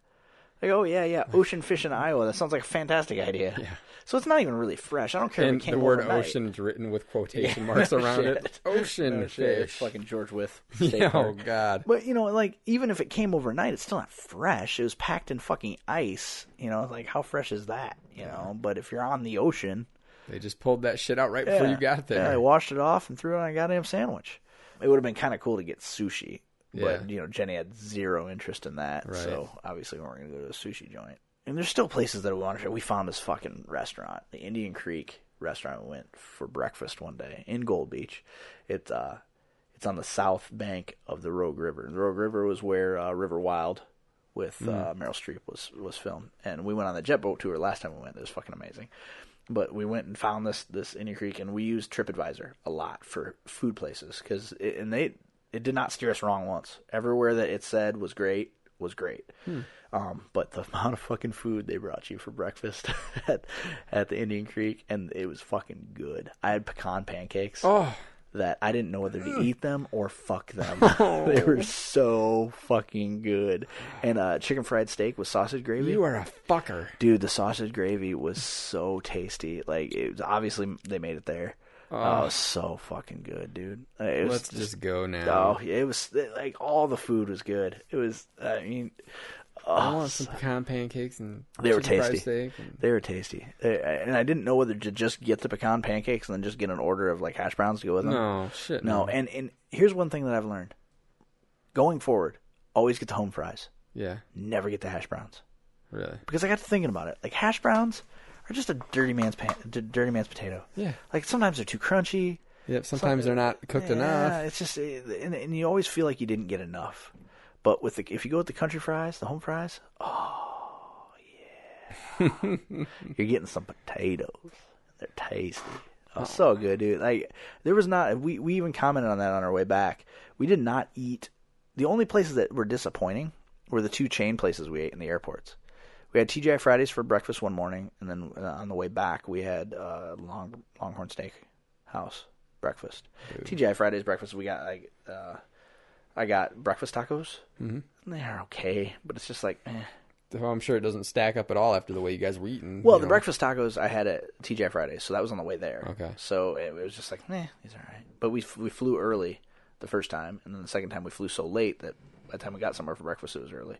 Like, oh yeah, yeah, ocean fish in Iowa. That sounds like a fantastic idea. Yeah. So it's not even really fresh. I don't care And if it came the word overnight. ocean is written with quotation Yeah, marks no around it. shit. Ocean oh, No. It's fish. fucking George With. Yeah, oh God. But you know, like even if it came overnight, it's still not fresh. It was packed in fucking ice. You know, like how fresh is that? You know, but if you're on the ocean, They just pulled that shit out right before you got there. yeah, I there. washed it off and threw it on a goddamn sandwich. It would have been kind of cool to get sushi, but you know, Jenny had zero interest in that, Right. so obviously we weren't going to go to a sushi joint. And there's still places that we want to try. We found this fucking restaurant, the Indian Creek restaurant. We went for breakfast one day in Gold Beach. It's uh, it's on the south bank of the Rogue River. The Rogue River was where uh, River Wild with uh, Meryl Streep was was filmed, and we went on the jet boat tour last time we went. It was fucking amazing. But we went and found this this Indian Creek, and we used TripAdvisor a lot for food places because and they it did not steer us wrong once. Everywhere that it said was great was great. Um, but the amount of fucking food they brought you for breakfast at at the Indian Creek, and it was fucking good. I had pecan pancakes Oh, that I didn't know whether to eat them or fuck them. they were so fucking good. And uh, chicken fried steak with sausage gravy. you are a fucker. Dude, the sausage gravy was so tasty. Like it was obviously they made it there. Oh, oh. it so fucking good, dude. It was Let's just go now. Oh, it was like all the food was good. It was. I mean, oh, I oh, want some pecan pancakes and They were tasty. steak and- they were tasty, and I didn't know whether to just get the pecan pancakes and then just get an order of like hash browns to go with them. No shit. No, and and here's one thing that I've learned. Going forward, always get the home fries. yeah, Never get the hash browns really. because I got to thinking about it. Like hash browns are just a dirty man's pan, d- dirty man's potato. Yeah. Like sometimes they're too crunchy. Yep. Sometimes they're not cooked Yeah, enough. It's just, eh, and, and you always feel like you didn't get enough. But with the, if you go with the country fries, the home fries, oh yeah, you're getting some potatoes. They're tasty. Oh, so good, dude. Like there was not. We we even commented on that on our way back. We did not eat. The only places that were disappointing were the two chain places we ate in the airports. We had TGI Fridays for breakfast one morning, and then uh, on the way back we had uh, Long Longhorn Steak House breakfast. TGI Fridays breakfast. We got like uh, I got breakfast tacos. Mm-hmm. They're okay, but it's just like. Eh. I'm sure it doesn't stack up at all after the way you guys were eating. Well, the know. breakfast tacos I had at TGI Fridays, so that was on the way there. Okay. So it was just like, eh, these are alright. But we we flew early the first time, and then the second time we flew so late that by the time we got somewhere for breakfast, it was early.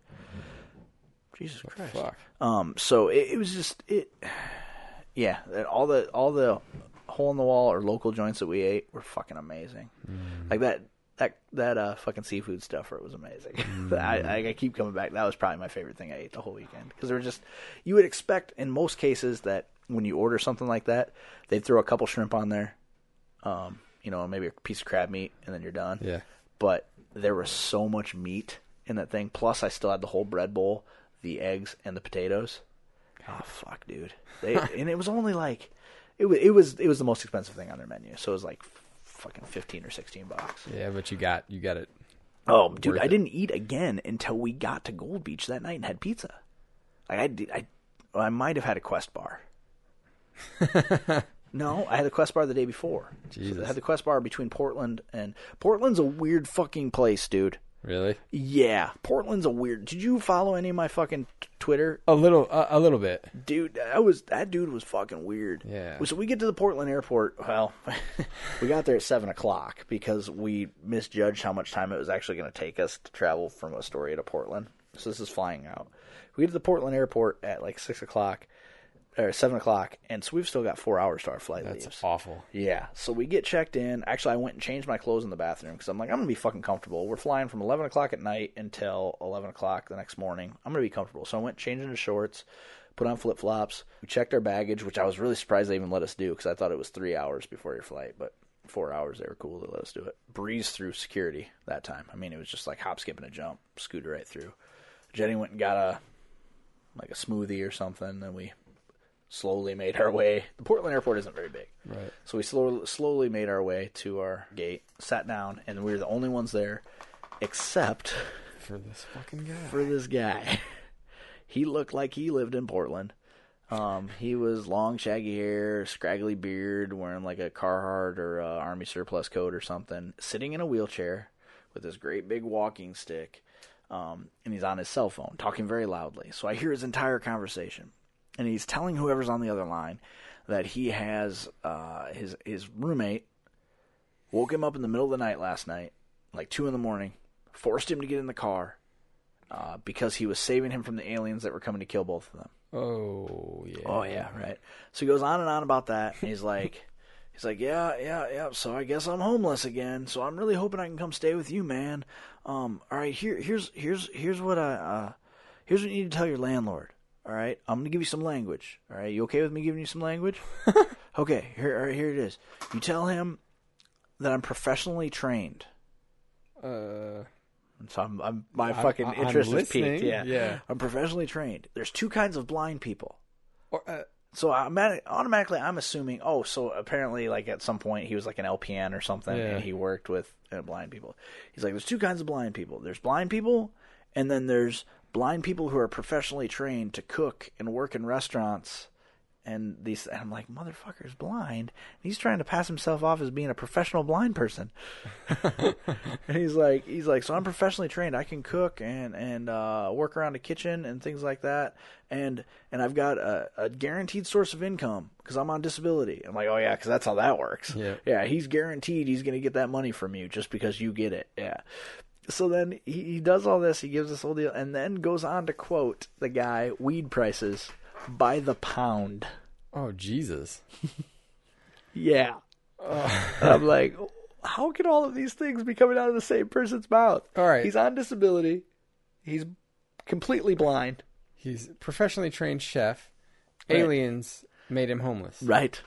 Jesus Christ. Fuck. Um. So it, it was just it. Yeah. All the all the hole in the wall or local joints that we ate were fucking amazing. Like that. That, that uh fucking seafood stuff it was amazing. I, I I keep coming back. That was probably my favorite thing I ate the whole weekend because there were just you would expect in most cases that when you order something like that, they'd throw a couple shrimp on there, um, you know, maybe a piece of crab meat, and then you're done. Yeah. But there was so much meat in that thing. Plus, I still had the whole bread bowl, the eggs, and the potatoes. Oh fuck, dude! They, and it was only like it was it was it was the most expensive thing on their menu. So it was like fucking fifteen or sixteen bucks. Yeah, but you got you got it. Oh, dude, I it. didn't eat again until we got to Gold Beach that night and had pizza. Like I did, I, I might have had a Quest bar. no, I had a Quest bar the day before. So I had the Quest bar between Portland and Portland's a weird fucking place, dude. Really? Yeah, Portland's a weird. Did you follow any of my fucking t- Twitter? A little, a, a little bit. Dude, that was that dude was fucking weird. Yeah. So we get to the Portland airport. Well, we got there at seven o'clock because we misjudged how much time it was actually going to take us to travel from Astoria to Portland. So this is flying out. We get to the Portland airport at like six o'clock or seven o'clock, and so we've still got four hours to our flight That's leaves. awful. Yeah. So we get checked in. Actually, I went and changed my clothes in the bathroom because I'm like, I'm gonna be fucking comfortable. We're flying from 11 o'clock at night until 11 o'clock the next morning. I'm gonna be comfortable. So I went changed into shorts, put on flip flops. We checked our baggage, which I was really surprised they even let us do because I thought it was three hours before your flight, but four hours they were cool to let us do it. Breeze through security that time. I mean, it was just like hop, skip, and a jump, scooted right through. Jenny went and got a like a smoothie or something, and we slowly made our way. The Portland airport isn't very big. Right. So we slowly, slowly made our way to our gate, sat down, and we were the only ones there, except For this fucking guy. for this guy. he looked like he lived in Portland. Um, he was long, shaggy hair, scraggly beard, wearing like a Carhartt or a Army surplus coat or something, sitting in a wheelchair with this great big walking stick, um, and he's on his cell phone, talking very loudly. So I hear his entire conversation, and he's telling whoever's on the other line that he has uh, his his roommate woke him up in the middle of the night last night, like two in the morning, forced him to get in the car uh, because he was saving him from the aliens that were coming to kill both of them. Oh yeah. Oh yeah, right. So he goes on and on about that, and he's like, he's like, yeah, yeah, yeah. So I guess I'm homeless again. So I'm really hoping I can come stay with you, man. Um, all right, here, here's, here's, here's what I, uh, here's what you need to tell your landlord. All right, I'm gonna give you some language. All right, you okay with me giving you some language? okay, here, all right, here it is. You tell him that I'm professionally trained. Uh, And so I'm, I'm my I'm- fucking I'm interest is peaked. listening, Yeah, yeah. I'm professionally trained. There's two kinds of blind people. or, uh, So automatic, automatically, I'm assuming. Oh, so apparently, like at some point, he was like an LPN or something, Yeah. and he worked with uh, blind people. He's like, there's two kinds of blind people. There's blind people, and then there's blind people who are professionally trained to cook and work in restaurants. And these, and I'm like, motherfucker's blind. And he's trying to pass himself off as being a professional blind person. and he's like, he's like, so I'm professionally trained. I can cook and and uh, work around a kitchen and things like that. And and I've got a, a guaranteed source of income because I'm on disability. I'm like, oh yeah, because that's how that works. Yeah. yeah. He's guaranteed he's going to get that money from you just because you get it. Yeah. So then he, he does all this. He gives this whole deal, and then goes on to quote the guy weed prices by the pound. oh Jesus. Yeah. Uh. I'm like, how can all of these things be coming out of the same person's mouth? All right. He's on disability. He's completely blind. He's a professionally trained chef. Right. Aliens made him homeless. Right.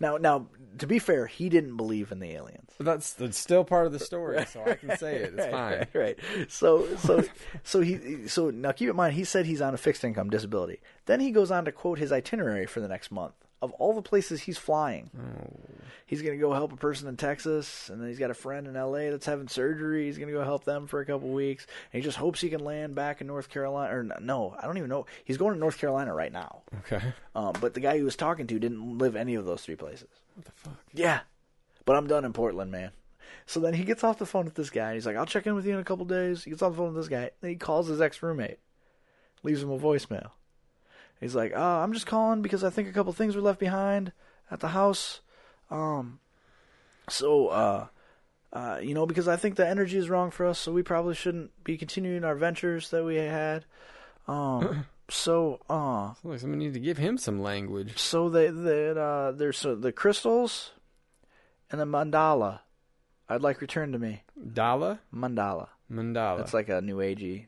Now, now, to be fair, he didn't believe in the aliens. But that's, that's still part of the story, so I can say it. It's right, fine. Right, right. So, so, so he, so now keep in mind, he said he's on a fixed income disability. Then he goes on to quote his itinerary for the next month of all the places he's flying. He's going to go help a person in Texas, and then he's got a friend in L.A. that's having surgery. He's going to go help them for a couple weeks, and he just hopes he can land back in North Carolina. Or no, I don't even know. He's going to North Carolina right now. Okay. Um, but the guy he was talking to didn't live any of those three places. What the fuck? Yeah, but I'm done in Portland, man. So then he gets off the phone with this guy. And he's like, I'll check in with you in a couple days. He gets off the phone with this guy. Then he calls his ex roommate, leaves him a voicemail. He's like, uh, I'm just calling because I think a couple things were left behind at the house. Um, so, uh, uh, you know, because I think the energy is wrong for us, so we probably shouldn't be continuing our ventures that we had. Um, so, uh, Like someone need to give him some language. so they that uh, there's so the crystals and the mandala. I'd like returned to me Dala mandala. Mandala. It's like a new agey.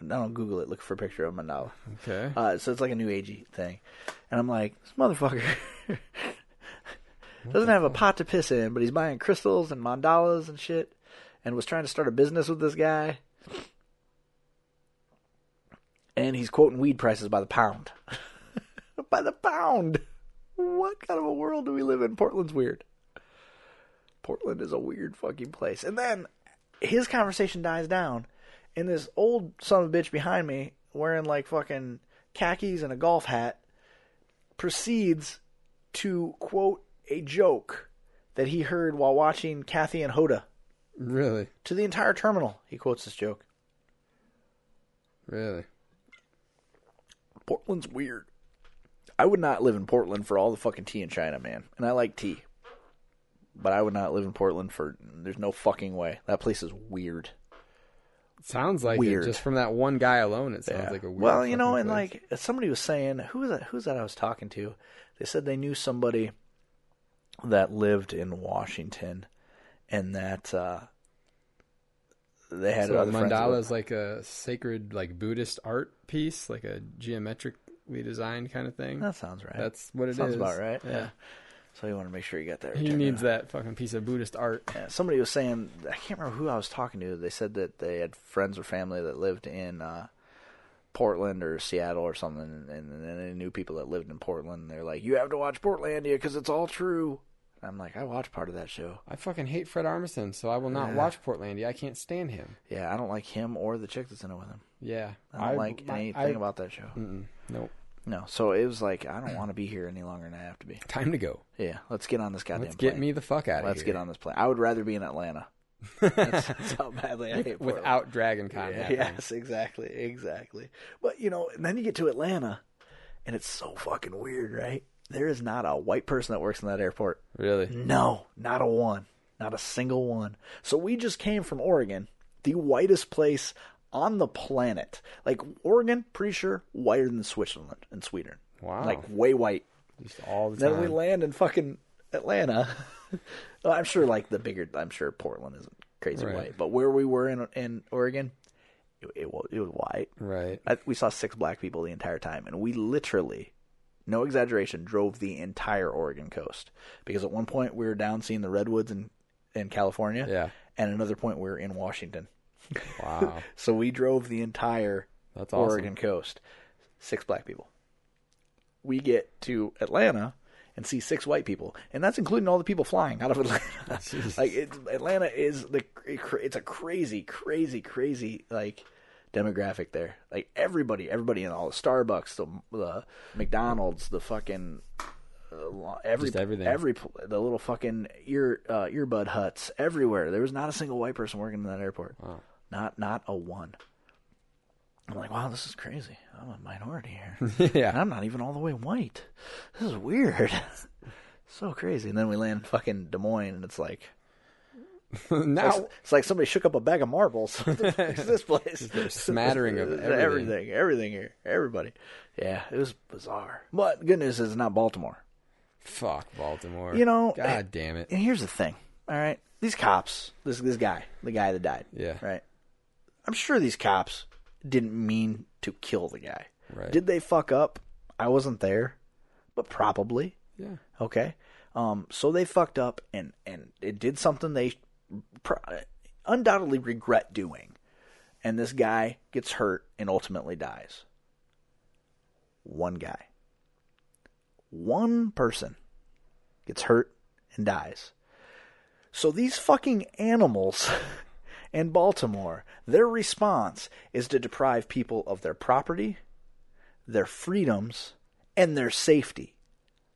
I don't Google it. Look for a picture of mandala. okay. Uh, so it's like a new agey thing, and I'm like, this motherfucker doesn't have a pot to piss in, but he's buying crystals and mandalas and shit, and was trying to start a business with this guy, and he's quoting weed prices by the pound, by the pound. What kind of a world do we live in? Portland's weird. Portland is a weird fucking place. And then his conversation dies down, and this old son of a bitch behind me, wearing like fucking khakis and a golf hat, proceeds to quote a joke that he heard while watching Kathy and Hoda. really, To the entire terminal, he quotes this joke. really. Portland's weird. I would not live in Portland for all the fucking tea in China, man. And I like tea. But I would not live in Portland for. There's no fucking way. That place is weird. Sounds like Weird. it. Just from that one guy alone, it sounds Yeah. like a weird. well, you know, and place. like somebody was saying, who was that? Who's that I was talking to? They said they knew somebody that lived in Washington, and that uh, they had so a other mandala is like a sacred, like Buddhist art piece, like a geometrically designed kind of thing. That sounds right. That's what it is. sounds about right. Yeah. So you want to make sure you got that. He needs that fucking piece of Buddhist art. Yeah, somebody was saying I can't remember who I was talking to. They said that they had friends or family that lived in uh, Portland or Seattle or something, and, and then they knew people that lived in Portland. And they're like, "You have to watch Portlandia because it's all true." I'm like, I watched part of that show. I fucking hate Fred Armisen, so I will not Yeah. watch Portlandia. I can't stand him. Yeah, I don't like him or the chick that's in it with him. Yeah, I don't like anything I- about that show. Nope. No, so it was like I don't want to be here any longer than I have to be. Time to go. Yeah, let's get on this goddamn. Let's get plane. me the fuck out of here. Let's get on this plane. I would rather be in Atlanta. That's, that's how badly I hate Portland. without Dragon Con Yeah, yes, exactly, exactly. But you know, and then you get to Atlanta, and it's so fucking weird, right? There is not a white person that works in that airport. Really? No, not a one, not a single one. So we just came from Oregon, the whitest place on the planet. Like Oregon, pretty sure whiter than Switzerland and Sweden. Wow. like way white. Just all the Then time. we land in fucking Atlanta. well, I'm sure like the bigger. I'm sure Portland isn't crazy Right. white, but where we were in in Oregon, it, it was it was white. Right. I, we saw six black people the entire time, and we literally, no exaggeration, drove the entire Oregon coast. Because at one point we were down seeing the redwoods in in California, Yeah. and another point we were in Washington. Wow. So we drove the entire That's awesome. Oregon coast. Six black people. We get to Atlanta and see six white people, and that's including all the people flying out of Atlanta. Like Atlanta is the it's a crazy, crazy, crazy like demographic there. Like everybody, everybody in all the Starbucks, the the McDonald's, the fucking uh, every Just everything. every the little fucking ear uh, earbud huts everywhere. There was not a single white person working in that airport. Wow. Not not a one. I'm like, wow, this is crazy. I'm a minority here. And yeah. I'm not even all the way white. This is weird. so crazy. And then we land fucking Des Moines, and it's like now it's, it's like somebody shook up a bag of marbles. What the is this place? Just smattering of everything. everything, everything here, everybody. Yeah, it was bizarre. But good news is it's not Baltimore. fuck Baltimore. You know, God damn it. And here's the thing. All right, these cops, this this guy, the guy that died. Yeah. Right. I'm sure these cops didn't mean to kill the guy. Right. Did they fuck up? I wasn't there, but probably. Yeah. Okay. Um. So they fucked up, and and it did something they pro- undoubtedly regret doing, and this guy gets hurt and ultimately dies. One guy. One person gets hurt and dies. So these fucking animals in Baltimore, their response is to deprive people of their property, their freedoms, and their safety.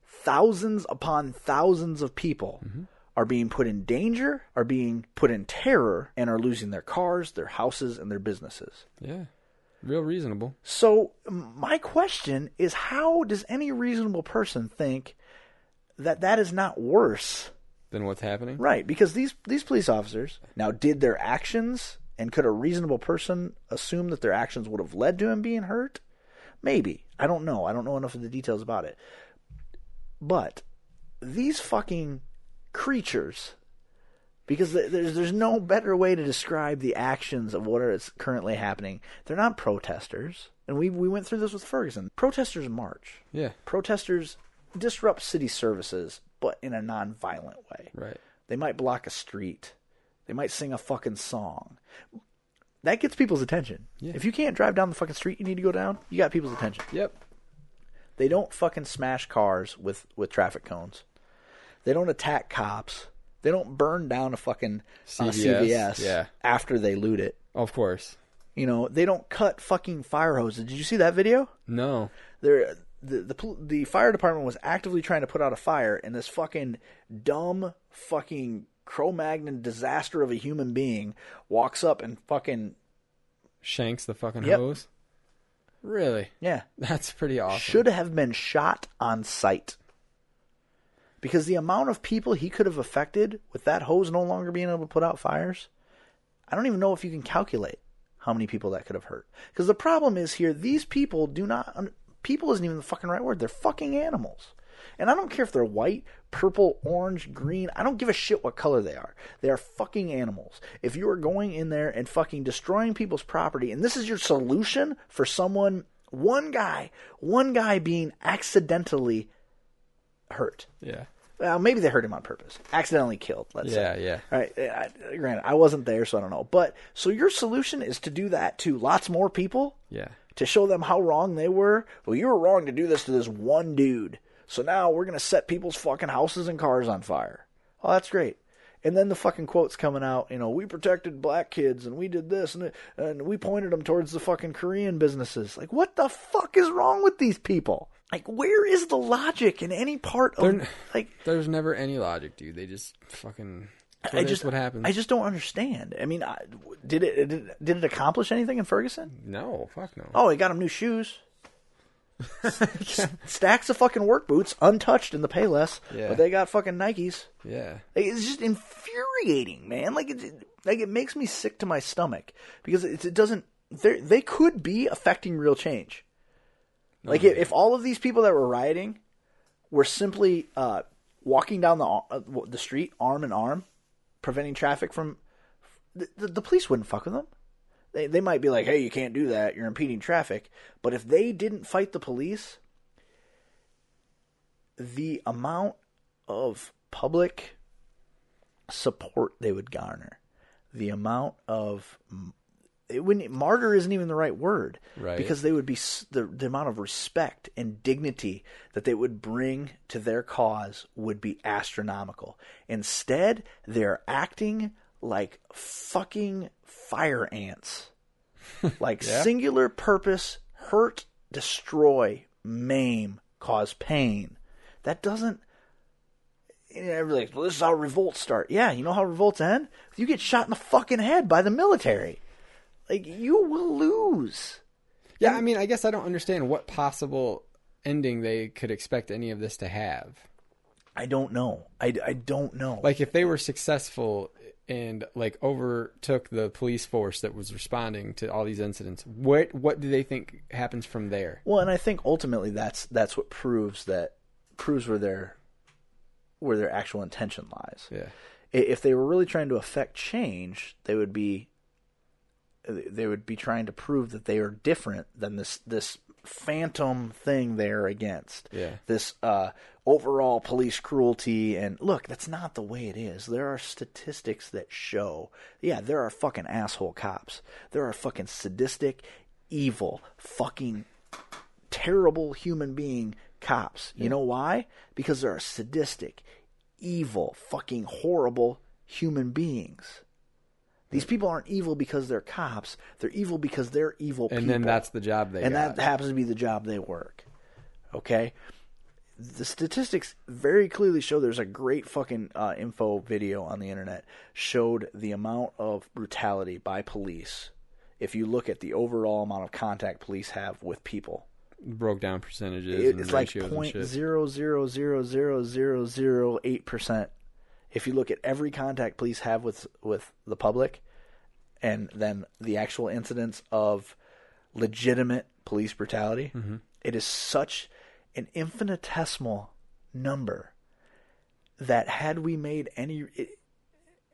Thousands upon thousands of people mm-hmm. are being put in danger, are being put in terror, and are losing their cars, their houses, and their businesses. Yeah. Real reasonable. So, my question is how does any reasonable person think that that is not worse? Then what's happening? Right, because these these police officers now did their actions and could a reasonable person assume that their actions would have led to him being hurt? Maybe. I don't know. I don't know enough of the details about it. But these fucking creatures because there's there's no better way to describe the actions of what is currently happening. They're not protesters, and we we went through this with Ferguson. Protesters march. Yeah. Protesters disrupt city services, but in a non-violent way. Right. They might block a street. They might sing a fucking song. That gets people's attention. Yeah. If you can't drive down the fucking street you need to go down, you got people's attention. Yep. They don't fucking smash cars with with traffic cones. They don't attack cops. They don't burn down a fucking uh, CVS, CVS yeah. after they loot it. Of course. You know, they don't cut fucking fire hoses. Did you see that video? No. There, the, the the fire department was actively trying to put out a fire, and this fucking dumb fucking Cro-Magnon disaster of a human being walks up and fucking Shanks the fucking Yep. hose. Really? yeah That's pretty awesome. should have been shot on sight. Because the amount of people he could have affected with that hose no longer being able to put out fires, I don't even know if you can calculate how many people that could have hurt. Because the problem is here, these people do not. People isn't even the fucking right word. They're fucking animals. And I don't care if they're white, purple, orange, green. I don't give a shit what color they are. They are fucking animals. If you are going in there and fucking destroying people's property, and this is your solution for someone, one guy, one guy being accidentally hurt. Yeah. Well, maybe they hurt him on purpose, accidentally killed. Let's Yeah, say. yeah. All right. I, granted, I wasn't there, so I don't know. But so your solution is to do that to lots more people Yeah. To show them how wrong they were. Well, you were wrong to do this to this one dude. So now we're gonna set people's fucking houses and cars on fire. Oh, that's great. And then the fucking quotes coming out, you know, we protected black kids and we did this and and we pointed them towards the fucking Korean businesses. Like, what the fuck is wrong with these people? Like, where is the logic in any part of like? There's never any logic, dude. They just fucking. I just what happens. I just don't understand. I mean, I, did it did, did it accomplish anything in Ferguson? no, fuck no. Oh, he got him new shoes. Stacks of fucking work boots, untouched in the Payless, Yeah. but they got fucking Nikes. Yeah. Like, it's just infuriating, man. Like it, like it makes me sick to my stomach because it, it doesn't. They they could be affecting real change. Like if, if all of these people that were rioting were simply uh, walking down the uh, the street arm in arm, preventing traffic from, the, the, the police wouldn't fuck with them. They they might be like, hey, you can't do that. You're impeding traffic. But if they didn't fight the police, the amount of public support they would garner, the amount of wouldn't martyr isn't even the right word, Right. Because they would be the the amount of respect and dignity that they would bring to their cause would be astronomical. Instead, they're acting like fucking fire ants, like Yeah. singular purpose, hurt, destroy, maim, cause pain. That doesn't and everybody's like, well, this is how revolts start. Yeah, you know how revolts end? You get shot in the fucking head by the military. Like, you will lose. Yeah, I mean, I guess I don't understand what possible ending they could expect any of this to have. I don't know. I, I don't know. Like, if they were successful and like overtook the police force that was responding to all these incidents, what what do they think happens from there? well, and I think ultimately that's that's what proves that proves where their where their actual intention lies. Yeah, If they were really trying to affect change, they would be they would be trying to prove that they are different than this this phantom thing they're against. Yeah. This uh, overall police cruelty and look, that's not the way it is. There are statistics that show, yeah, there are fucking asshole cops. There are fucking sadistic, evil, fucking terrible human being cops. You know why? Because there are sadistic, evil, fucking horrible human beings. These people aren't evil because they're cops. They're evil because they're evil people. and people. then that's the job they and got. that happens to be the job they work. Okay? the statistics very clearly show there's a great fucking uh, info video on the internet showed the amount of brutality by police if you look at the overall amount of contact police have with people Broke down percentages. it, and it's like point zero zero zero zero zero zero eight percent. If you look at every contact police have with with the public, and then the actual incidents of legitimate police brutality, Mm-hmm. it is such an infinitesimal number that had we made any, it,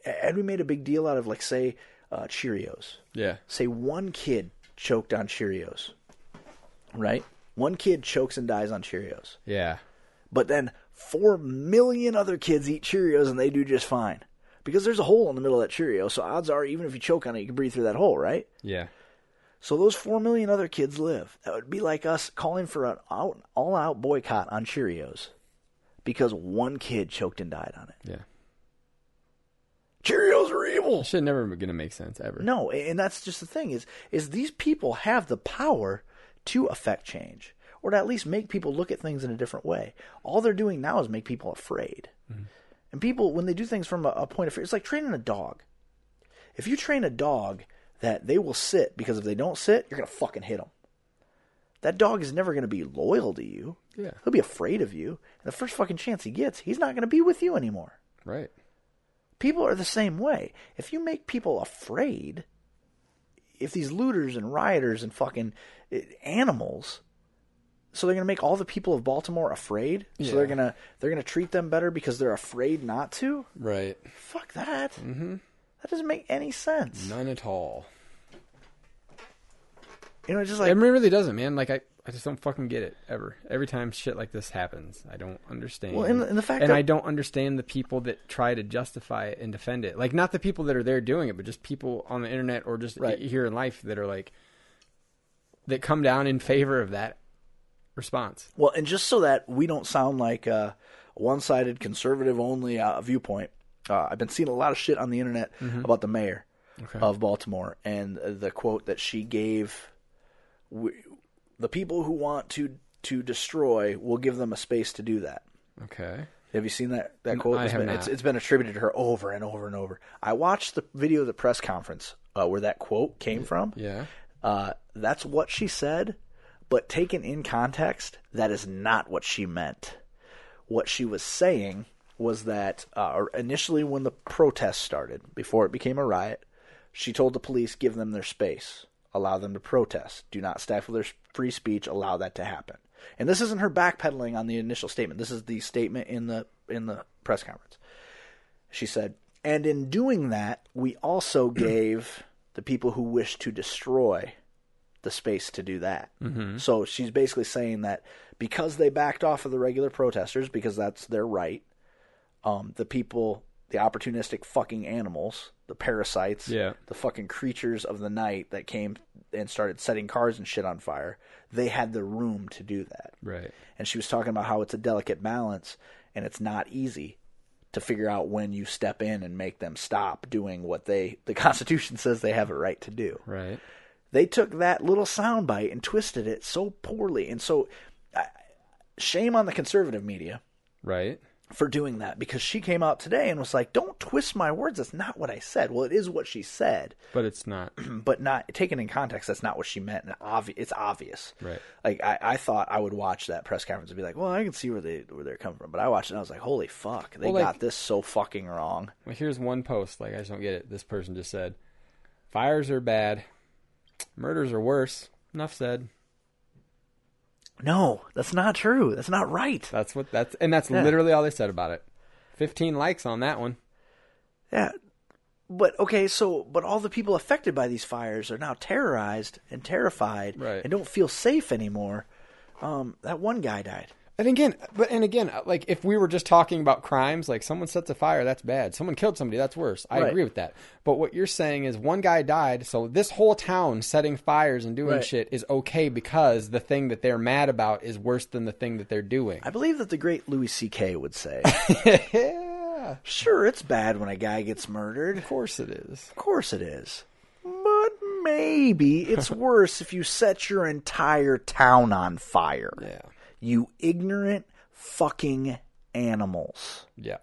had we made a big deal out of like say uh, Cheerios, Yeah. say one kid choked on Cheerios, right? One kid chokes and dies on Cheerios. Yeah. But then four million other kids eat Cheerios and they do just fine. Because there's a hole in the middle of that Cheerio, so odds are even if you choke on it, you can breathe through that hole, right? Yeah. So those four million other kids live. That would be like us calling for an out, all-out boycott on Cheerios because one kid choked and died on it. Yeah. Cheerios are evil. Shit never gonna make sense ever. No, and that's just the thing is is these people have the power to affect change or to at least make people look at things in a different way. All they're doing now is make people afraid. And people when they do things from a, a point of fear, it's like training a dog. If you train a dog that they will sit because if they don't sit, you're going to fucking hit them. That dog is never going to be loyal to you. Yeah. He'll be afraid of you. And the first fucking chance he gets, he's not going to be with you anymore. Right. People are the same way. If you make people afraid, if these looters and rioters and fucking eh, animals, so they're gonna make all the people of Baltimore afraid. So they're gonna they're gonna treat them better because they're afraid not to. Right. Fuck that. Mm-hmm. That doesn't make any sense. None at all. You know, just like it really doesn't, man. Like I, I just don't fucking get it ever. Every time shit like this happens, I don't understand. Well, and the- and the fact and that- I don't understand the people that try to justify it and defend it. Like not the people that are there doing it, but just people on the internet or just Right. here in life that are like that come down in favor of that response. Well, and just so that we don't sound like a one-sided conservative only uh, viewpoint, uh, I've been seeing a lot of shit on the internet about the mayor Okay. of Baltimore and the quote that she gave: "The people who want to to destroy will give them a space to do that." Okay. Have you seen that that quote? It's been. It's, it's been attributed to her over and over and over. I watched the video of the press conference uh, where that quote came from. Yeah. Uh, that's what she said, but taken in context, that is not what she meant. What she was saying was that uh, initially, when the protest started, before it became a riot, she told the police, give them their space, allow them to protest, do not stifle their free speech, allow that to happen. And this isn't her backpedaling on the initial statement. This is the statement in the in the press conference. She said, and in doing that, we also gave the people who wish to destroy the space to do that. Mhm. So she's basically saying that because they backed off of the regular protesters, because that's their right, um, the people, the opportunistic fucking animals, the parasites, Yeah. the fucking creatures of the night that came and started setting cars and shit on fire, they had the room to do that. Right. And she was talking about how it's a delicate balance and it's not easy to figure out when you step in and make them stop doing what they the Constitution says they have a right to do. Right. They took that little soundbite and twisted it so poorly, and so I shame on the conservative media Right. for doing that because she came out today and was like, "Don't twist my words. That's not what I said." Well, it is what she said, But it's not. but not taken in context. That's not what she meant, and obvi- it's obvious. Right. Like I, I thought I would watch that press conference and be like, "Well, I can see where they where they're coming from," but I watched it and I was like, "Holy fuck, they Well, like- got this so fucking wrong." Well, here's one post. Like I just don't get it. This person just said, "Fires are bad, murders are worse." Enough said. No, that's not true. That's not right. That's what that's and that's Yeah. literally all they said about it. Fifteen likes on that one. Yeah. But okay, so but all the people affected by these fires are now terrorized and terrified Right. and don't feel safe anymore. Um, that one guy died. And again, but and again, uh, like if we were just talking about crimes, like someone sets a fire, that's bad. Someone killed somebody, that's worse. I Right. agree with that. But what you're saying is one guy died, so this whole town setting fires and doing Right. shit is okay because the thing that they're mad about is worse than the thing that they're doing. I believe that the great Louis C.K. would say, yeah, "Sure, it's bad when a guy gets murdered. of course it is. Of course it is. But maybe it's worse if you set your entire town on fire. Yeah. You ignorant fucking animals. Yeah.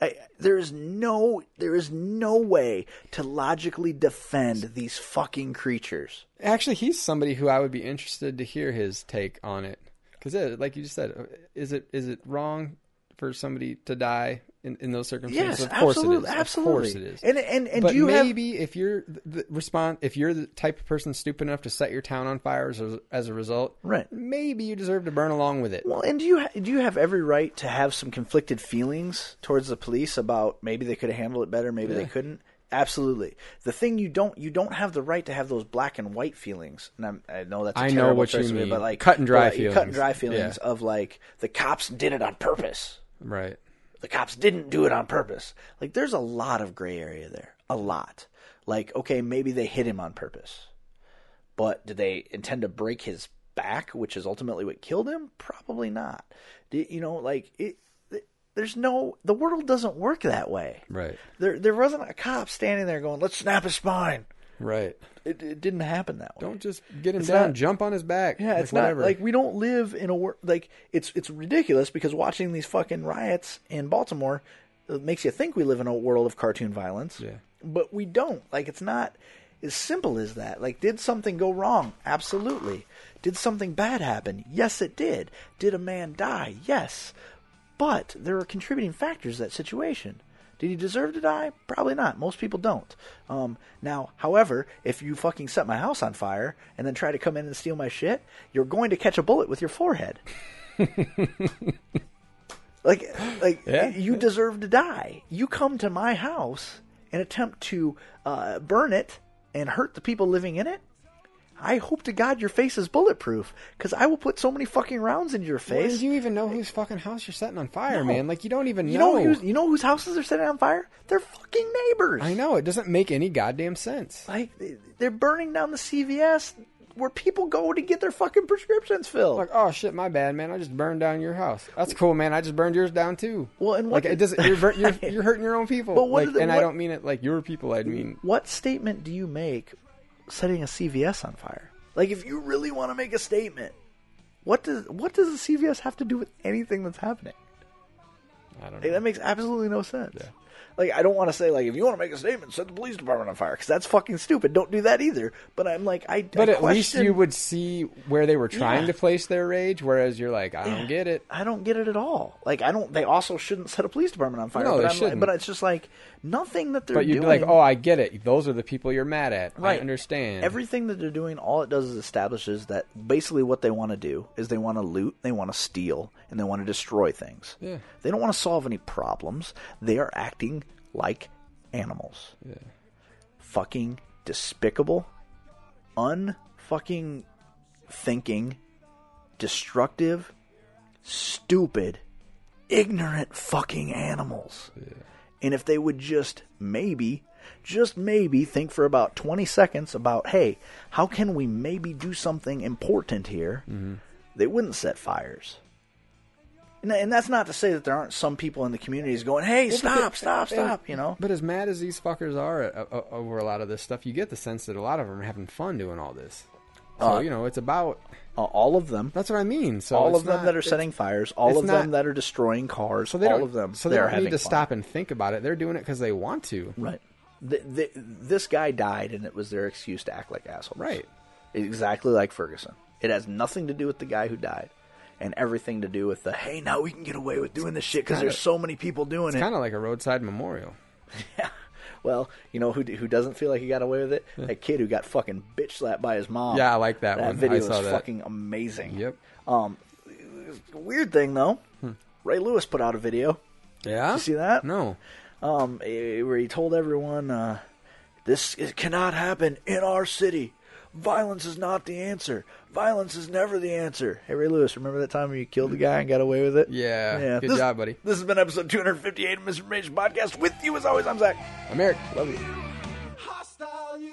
I, there is no there is no way to logically defend these fucking creatures. Actually, he's somebody who I would be interested to hear his take on it. Because, like you just said, uh, is it is it wrong for somebody to die in, in those circumstances? Yes, of course absolutely, it is. absolutely. Of course it is. And and and but do you have maybe if you're the respond, if you're the type of person stupid enough to set your town on fire as a, as a result, Right. Maybe you deserve to burn along with it. Well, and do you ha- do you have every right to have some conflicted feelings towards the police about maybe they could have handled it better, maybe they couldn't? Absolutely. The thing you don't you don't have the right to have those black and white feelings. And I'm, I know that's a I know terrible what you choice of it, mean. but like Cut and dry but, like, cut and dry feelings Yeah. of like the cops did it on purpose. Right. The cops didn't do it on purpose. Like there's a lot of gray area there. A lot. Like okay, maybe they hit him on purpose. But did they intend to break his back, which is ultimately what killed him? Probably not. Did- You know, like it, it- there's no the world doesn't work that way. Right. There there wasn't a cop standing there going, "Let's snap his spine." Right. It, it didn't happen that way. Don't just get him It's down, not- jump on his back. Yeah, like it's whatever. not like we don't live in a world like it's it's ridiculous because watching these fucking riots in Baltimore it makes you think we live in a world of cartoon violence. Yeah. But we don't. Like it's not as simple as that. Like did something go wrong? Absolutely. Did something bad happen? Yes, it did. Did a man die? Yes. But there are contributing factors to that situation. Did he deserve to die? Probably not. Most people don't. Um, now, however, if you fucking set my house on fire and then try to come in and steal my shit, you're going to catch a bullet with your forehead. like, like Yeah. you deserve to die. You come to my house and attempt to uh, burn it and hurt the people living in it. I hope to God your face is bulletproof because I will put so many fucking rounds into your face. do you even know whose fucking house you're setting on fire, No. man? Like you don't even You know. know who's, you know whose houses are setting on fire? They're fucking neighbors. I know it doesn't make any goddamn sense. Like they're burning down the CVS where people go to get their fucking prescriptions filled. Like, oh shit, my bad, man. I just burned down your house. That's cool, man. I just burned yours down too. Well, and what like it doesn't. You're, you're you're hurting your own people. But what like, the- and I don't mean it like your people. I mean, what statement do you make setting a CVS on fire? Like if you really want to make a statement, what does what does the CVS have to do with anything that's happening? I don't Like, that makes absolutely no sense. Like I don't want to say like if you want to make a statement, set the police department on fire because that's fucking stupid. Don't do that either. But I'm like I. But I at least you would see where they were trying Yeah. to place their rage, whereas you're like, I don't get it. I don't get it at all. Like I don't. They also shouldn't set a police department on fire. No, but they I'm like- shouldn't. but it's just like nothing that they're But you'd doing. be like, oh, I get it. Those are the people you're mad at. I Right. understand. Everything that they're doing, all it does is establishes that basically what they want to do is they want to loot, they want to steal, and they want to destroy things. Yeah. They don't want to solve any problems. They are acting like animals. Yeah. Fucking despicable, unfucking thinking, destructive, stupid, ignorant fucking animals. And if they would just maybe, just maybe think for about 20 seconds about, hey, how can we maybe do something important here? They wouldn't set fires. And, and that's not to say that there aren't some people in the communities going, hey, Well, but stop, stop, and- stop, you know? But as mad as these fuckers are uh, uh, over a lot of this stuff, you get the sense that a lot of them are having fun doing all this. So Uh, you know, it's about Uh, all of them. that's what I mean. So all of them not- that are setting fires, all of them that are destroying cars, So they all of them. So they don't need to fun. stop and think about it. They're doing it because they want to. Right. Th th this guy died, and it was their excuse to act like assholes. Right. Exactly like Ferguson. It has nothing to do with the guy who died, and everything to do with the hey, now we can get away with doing this shit because there's so many people doing it. It's it. kind of like a roadside memorial. Well, you know who who doesn't feel like he got away with it? That kid who got fucking bitch slapped by his mom. Yeah, I like that That one. video I that. fucking amazing. Yep. Um, weird thing though, Ray Lewis put out a video. Yeah. Did you see that? No. um, eh, where he told everyone, uh, "This cannot happen in our city. Violence is not the answer. Violence is never the answer." Hey, Ray Lewis, remember that time when you killed the guy and got away with it? Yeah. Good This- job, buddy. This has been episode 258 of Misinformation Podcast. With you, as always, I'm Zach. I'm Eric. Love you. hostile you.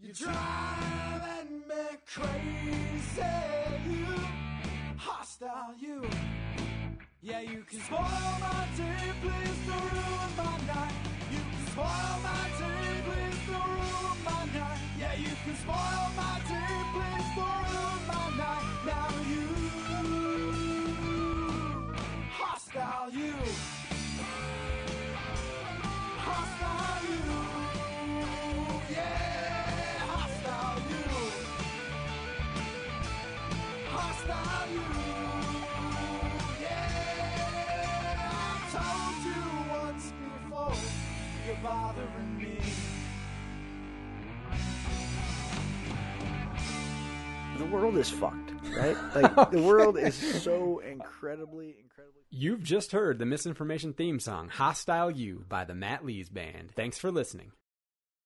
You're driving me crazy. You hostile you. Yeah, you can spoil my day, please don't ruin my night. You can spoil my day, please don't ruin my night. Yeah, you can spoil my day, please don't world is fucked, right? Like the world is so incredibly, incredibly. You've just heard the Misinformation theme song, Hostile You, by the Matt Lees Band. Thanks for listening.